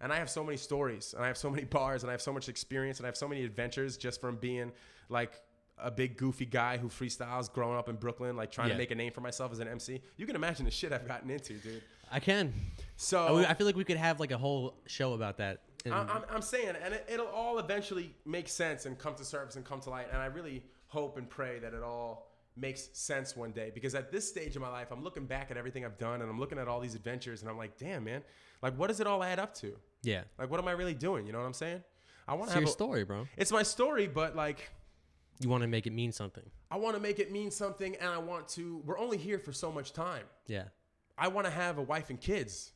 and I have so many stories, and I have so many *laughs* bars, and I have so much experience, and I have so many adventures just from being like a big goofy guy who freestyles growing up in Brooklyn, like trying Yeah. to make a name for myself as an MC. You can imagine the shit I've gotten into, dude. I can. So I, I feel like we could have like a whole show about that. And I'm, I'm saying, and it, it'll all eventually make sense and come to surface and come to light. And I really hope and pray that it all makes sense one day. Because at this stage of my life, I'm looking back at everything I've done, and I'm looking at all these adventures, and I'm like, damn, man, like what does it all add up to? yeah. Like, what am I really doing? You know what I'm saying? I want It's to have your a, story, bro. It's my story, but like, You want to make it mean something. I want to make it mean something, and I want to. We're only here for so much time. Yeah. I want to have a wife and kids.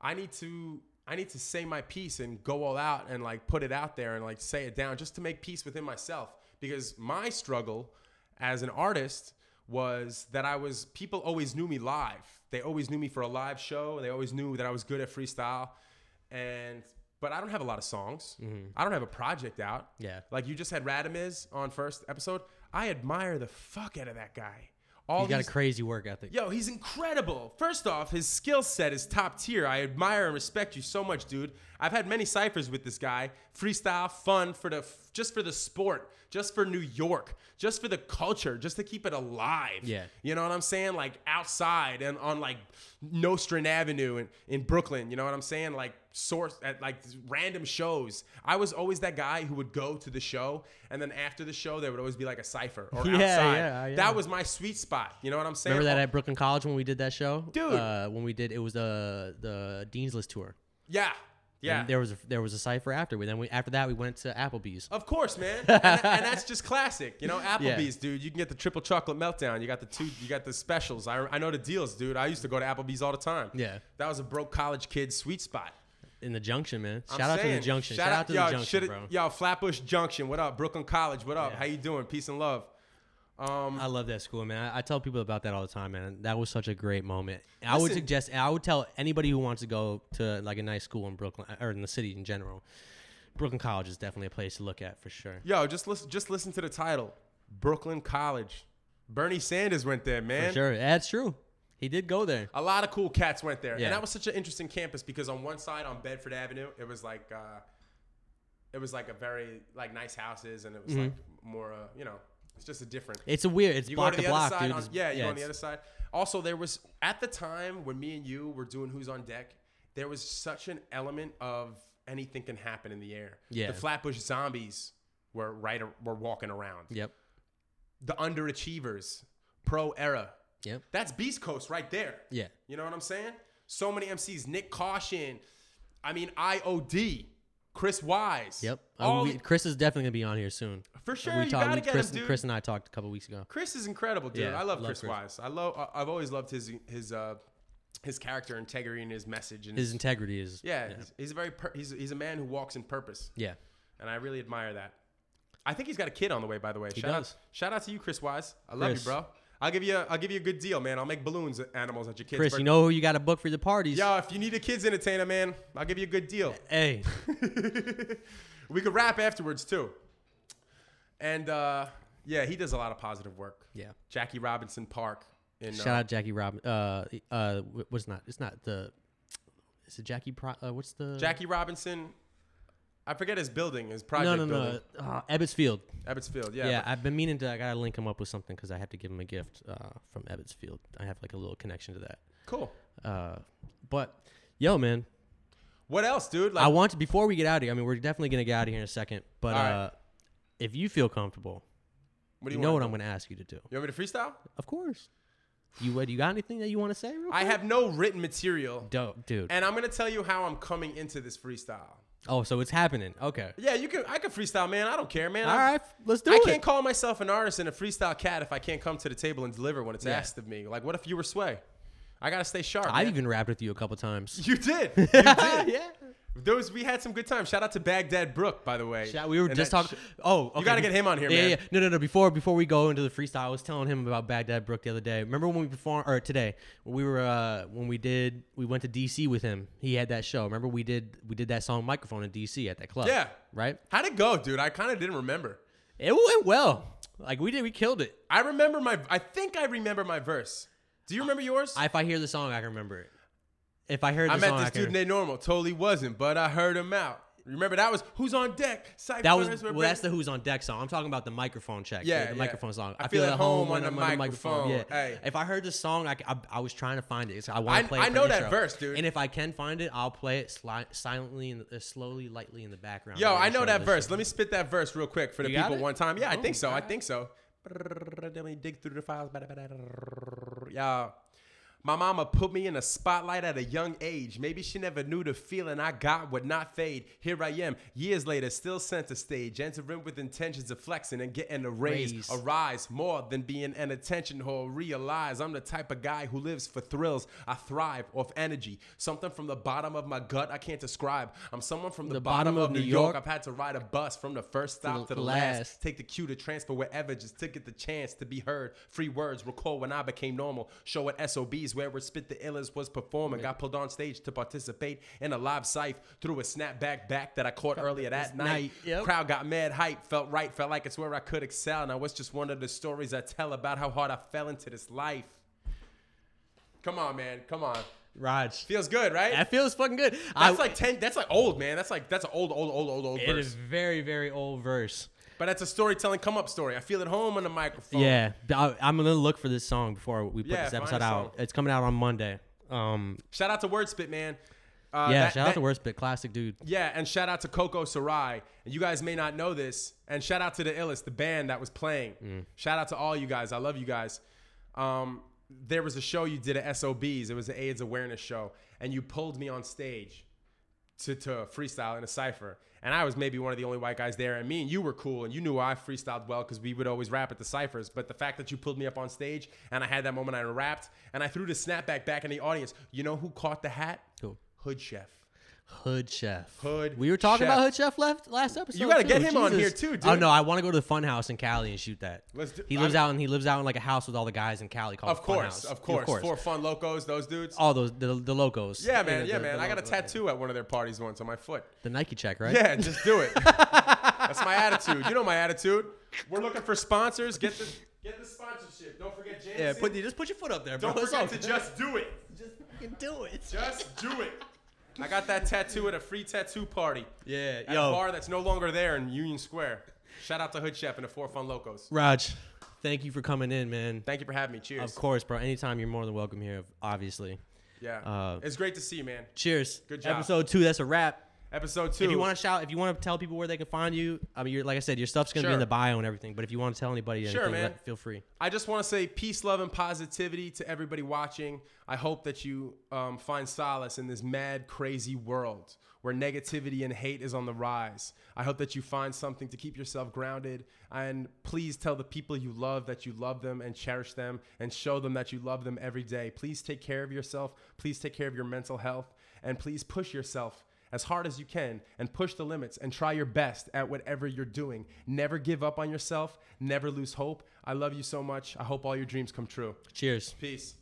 I need to I need to say my piece and go all out and like put it out there and like say it down just to make peace within myself because my struggle as an artist was that I was people always knew me live. They always knew me for a live show. They always knew that I was good at freestyle and but I don't have a lot of songs. Mm-hmm. I don't have a project out. Yeah. Like you just had Radamiz on first episode. I admire the fuck out of that guy. All He's got a crazy work ethic. Yo, he's incredible. First off, his skill set is top tier. I admire and respect you so much, dude. I've had many ciphers with this guy. Freestyle, fun for the just for the sport, just for New York, just for the culture, just to keep it alive. Yeah. You know what I'm saying? Like outside and on like Nostrand Avenue in, in Brooklyn. You know what I'm saying? Like source at like random shows. I was always that guy who would go to the show and then after the show there would always be like a cipher *laughs* or Yeah, outside. yeah, yeah. That was my sweet spot. You know what I'm saying? Remember that at Brooklyn College when we did that show, Dude. Uh, when we did it was the the Dean's List tour. Yeah. Yeah. And there was a, there was a cipher after. We then we after that we went to Applebee's. Of course, man, *laughs* and, that- and that's just classic. You know, Yeah. Applebee's, dude. You can get the triple chocolate meltdown. You got the two. You got the specials. I, I know the deals, dude. I used to go to Applebee's all the time. Yeah. that was a broke college kid sweet spot. In the Junction, man. I'm Shout out to the Junction. Shout, out to yo, the Junction, bro. Yo, Flatbush Junction. What up, Brooklyn College? What up? Yeah. How you doing? Peace and love. Um, I love that school, man. I, I tell people about that all the time, man. That was such a great moment. I would suggest, I would tell anybody who wants to go to like a nice school in Brooklyn or in the city in general. Brooklyn College is definitely a place to look at for sure. yo, just listen. Just listen to the title, Brooklyn College. Bernie Sanders went there, man. For sure, that's true. He did go there. A lot of cool cats went there, Yeah. and that was such an interesting campus because on one side on Bedford Avenue, it was like uh, it was like a very like nice houses, and it was like more, uh, you know, it's just a different. It's a weird. It's You block to block, other side. dude. On, yeah, you go on the other side. Also, there was at the time when me and you were doing Who's on Deck, there was such an element of anything can happen in the air. Yeah. the Flatbush Zombies were right were walking around. Yep. The underachievers, pro era. Yep. That's Beast Coast right there. Yeah. You know what I'm saying? So many MCs. Nyck Caution. I mean, IOD. Chris Wise. Yep. Uh, we- Chris is definitely gonna be on here soon. for sure. we you talked. gotta we- get Chris, him, dude. Chris and I talked a couple weeks ago. Chris is incredible, dude. Yeah, I love, love Chris, Chris. Wise. I love. I've always loved his his uh his character integrity and his message and His integrity is. yeah, Yeah. He's, he's a very pur- he's he's a man who walks in purpose, yeah. and I really admire that. I think he's got a kid on the way, by the way. He shout does. out shout out to you, Chris Wise. I love Chris. you, bro. I'll give you a, I'll give you a good deal, man. I'll make balloons animals at your kids. Chris, you know who you got to book for the parties? Yeah, if you need a kids entertainer, man, I'll give you a good deal. *laughs* Hey. *laughs* we could rap afterwards too. And uh, yeah, he does a lot of positive work. Yeah. Jackie Robinson Park. In, Shout uh, out Jackie Robin. Uh, uh, what's not? It's not the. Is it Jackie? Pro, uh, what's the? Jackie Robinson. I forget his building, his No, project no, building. no. Uh, Ebbets Field. Ebbets Field, Yeah, yeah. I've been meaning to. I gotta link him up with something because I have to give him a gift uh, from Ebbets Field. I have like a little connection to that. cool. Uh, but yo, man, What else, dude? Like, I want to before we get out of here. I mean, we're definitely gonna get out of here in a second. But All right. uh, if you feel comfortable, what do you, you, know what? I'm gonna ask you to do. You want me to freestyle? Of course. You what? You got anything that you want to say? Real I have no written material, Dope, dude. and I'm gonna tell you how I'm coming into this freestyle. Oh, so it's happening. Okay. Yeah, you can. I can freestyle, man. I don't care, man. All I, right, let's do I it. I can't call myself an artist and a freestyle cat if I can't come to the table and deliver when it's Yeah. asked of me. Like, what if you were Sway? I gotta stay sharp. I've man. even rapped with you a couple times. You did. *laughs* You did. yeah. Those we had some good times. Shout out to Baghdad Brook, by the way. Shout- we were And just talking. sh- oh, okay. You gotta get him on here, yeah, man. Yeah, no, no, no. Before before we go into the freestyle, I was telling him about Baghdad Brook the other day. Remember when we performed or today when we were uh when we did we went to DC with him. He had that show. Remember we did we did that song microphone in DC at that club. Yeah. Right. How'd it go, dude? I kind of didn't remember. It went well. Like we did, we killed it. I remember my. I think I remember my verse. Do you remember yours? If I hear the song, I can remember it. If I heard the song, I met song, this I can. dude named Normal. Totally wasn't, but I heard him out. Remember that was Who's on Deck? Ciphers, that was we're well. That's the Who's on Deck song. I'm talking about the microphone check. Yeah, the, yeah. microphone song. I feel at home on the I'm microphone. Yeah. Hey. If I heard the song, I I was trying to find it. So I want to play. I it for know that verse, dude. And if I can find it, I'll play it sli- silently and uh, slowly, lightly in the background. Yo, I know that verse. shit. Let me spit that verse real quick for the You got people it? one time. Yeah, I Oh, think so. I think so. Let me dig through the files. Yeah. My mama put me in a spotlight at a young age. Maybe she never knew the feeling I got would not fade. Here I am, years later, still center stage, entering with intentions of flexing and getting a raise, Raise. a rise, more than being an attention whore. Realize I'm the type of guy who lives for thrills. I thrive off energy, something from the bottom of my gut I can't describe. I'm someone from the, bottom, of New York. I've had to ride a bus from the first stop to the the last. last. Take the cue to transfer wherever just to get the chance to be heard. Free words, recall when I became normal. Show at SOBs where we spit the illest was performing. Got pulled on stage to participate in a live cipher. Threw a snapback back that I caught earlier that night. night, yep. Crowd got mad hype, felt right, felt like it's where I could excel. Now it's just one of the stories I tell about how hard I fell into this life. Come on, man. Come on. Raj. Feels good, right? That feels fucking good. That's I, like ten. That's like old, man. That's like that's an old, old, old, old, old it verse. is very, very old verse. But that's a storytelling come up story. I feel at home on the microphone. Yeah, I, I'm gonna look for this song before we put Yeah, this find episode a out. It's coming out on Monday. Um, Shout out to Wordspit, man. Uh, yeah, that- shout out that- to Wordspit, classic dude. Yeah, and shout out to Coco Sarai. And you guys may not know this. And shout out to the Illest, the band that was playing. Mm. Shout out to all you guys. I love you guys. Um, there was a show you did at SOBs. It was an AIDS awareness show, and you pulled me on stage to, to freestyle in a cipher. And I was maybe one of the only white guys there. And me and you were cool, and you knew I freestyled well because we would always rap at the ciphers. But the fact that you pulled me up on stage and I had that moment I rapped and I threw the snapback back in the audience. You know who caught the hat? Cool. Hood Chef. Hood Chef. Hood We were talking Chef. about Hood Chef left last episode. You gotta get him on here too, dude. Oh no, I want to go to the Fun House in Cali and shoot that. Let's do- he lives I'm- out and he lives out in like a house with all the guys in Cali called Of Fun course, House. of course, Four fun locos, those dudes. all those the, the locos. yeah, man. the- Yeah, the- man. I got a tattoo at one of their parties once on my foot. The Nike check, right? Yeah, just do it. *laughs* That's my attitude. You know my attitude. We're looking for sponsors. Get the get the sponsorship. Don't forget Jameson. Yeah, put just put your foot up there, bro. Don't forget to just do it. just do it. Just do it. I got that tattoo at a free tattoo party Yeah, at a bar that's no longer there in Union Square. Shout out to Hood Chef and the Four Fun Locos. Raj, thank you for coming in, man. Thank you for having me. Cheers. Of course, bro. Anytime you're more than welcome here. Obviously. Yeah. Uh, it's great to see you, man. Cheers. Good job. Episode two. That's a wrap. Episode two. If you want to shout, if you want to tell people where they can find you, I mean, you're like I said, your stuff's gonna be in the bio and everything. But if you want to tell anybody, Sure, anything, man. let- feel free. I just want to say peace, love, and positivity to everybody watching. I hope that you um, find solace in this mad, crazy world where negativity and hate is on the rise. I hope that you find something to keep yourself grounded. And please tell the people you love that you love them and cherish them and show them that you love them every day. Please take care of yourself. Please take care of your mental health. And please push yourself as hard as you can and push the limits and try your best at whatever you're doing. Never give up on yourself. Never lose hope. I love you so much. I hope all your dreams come true. Cheers. Peace.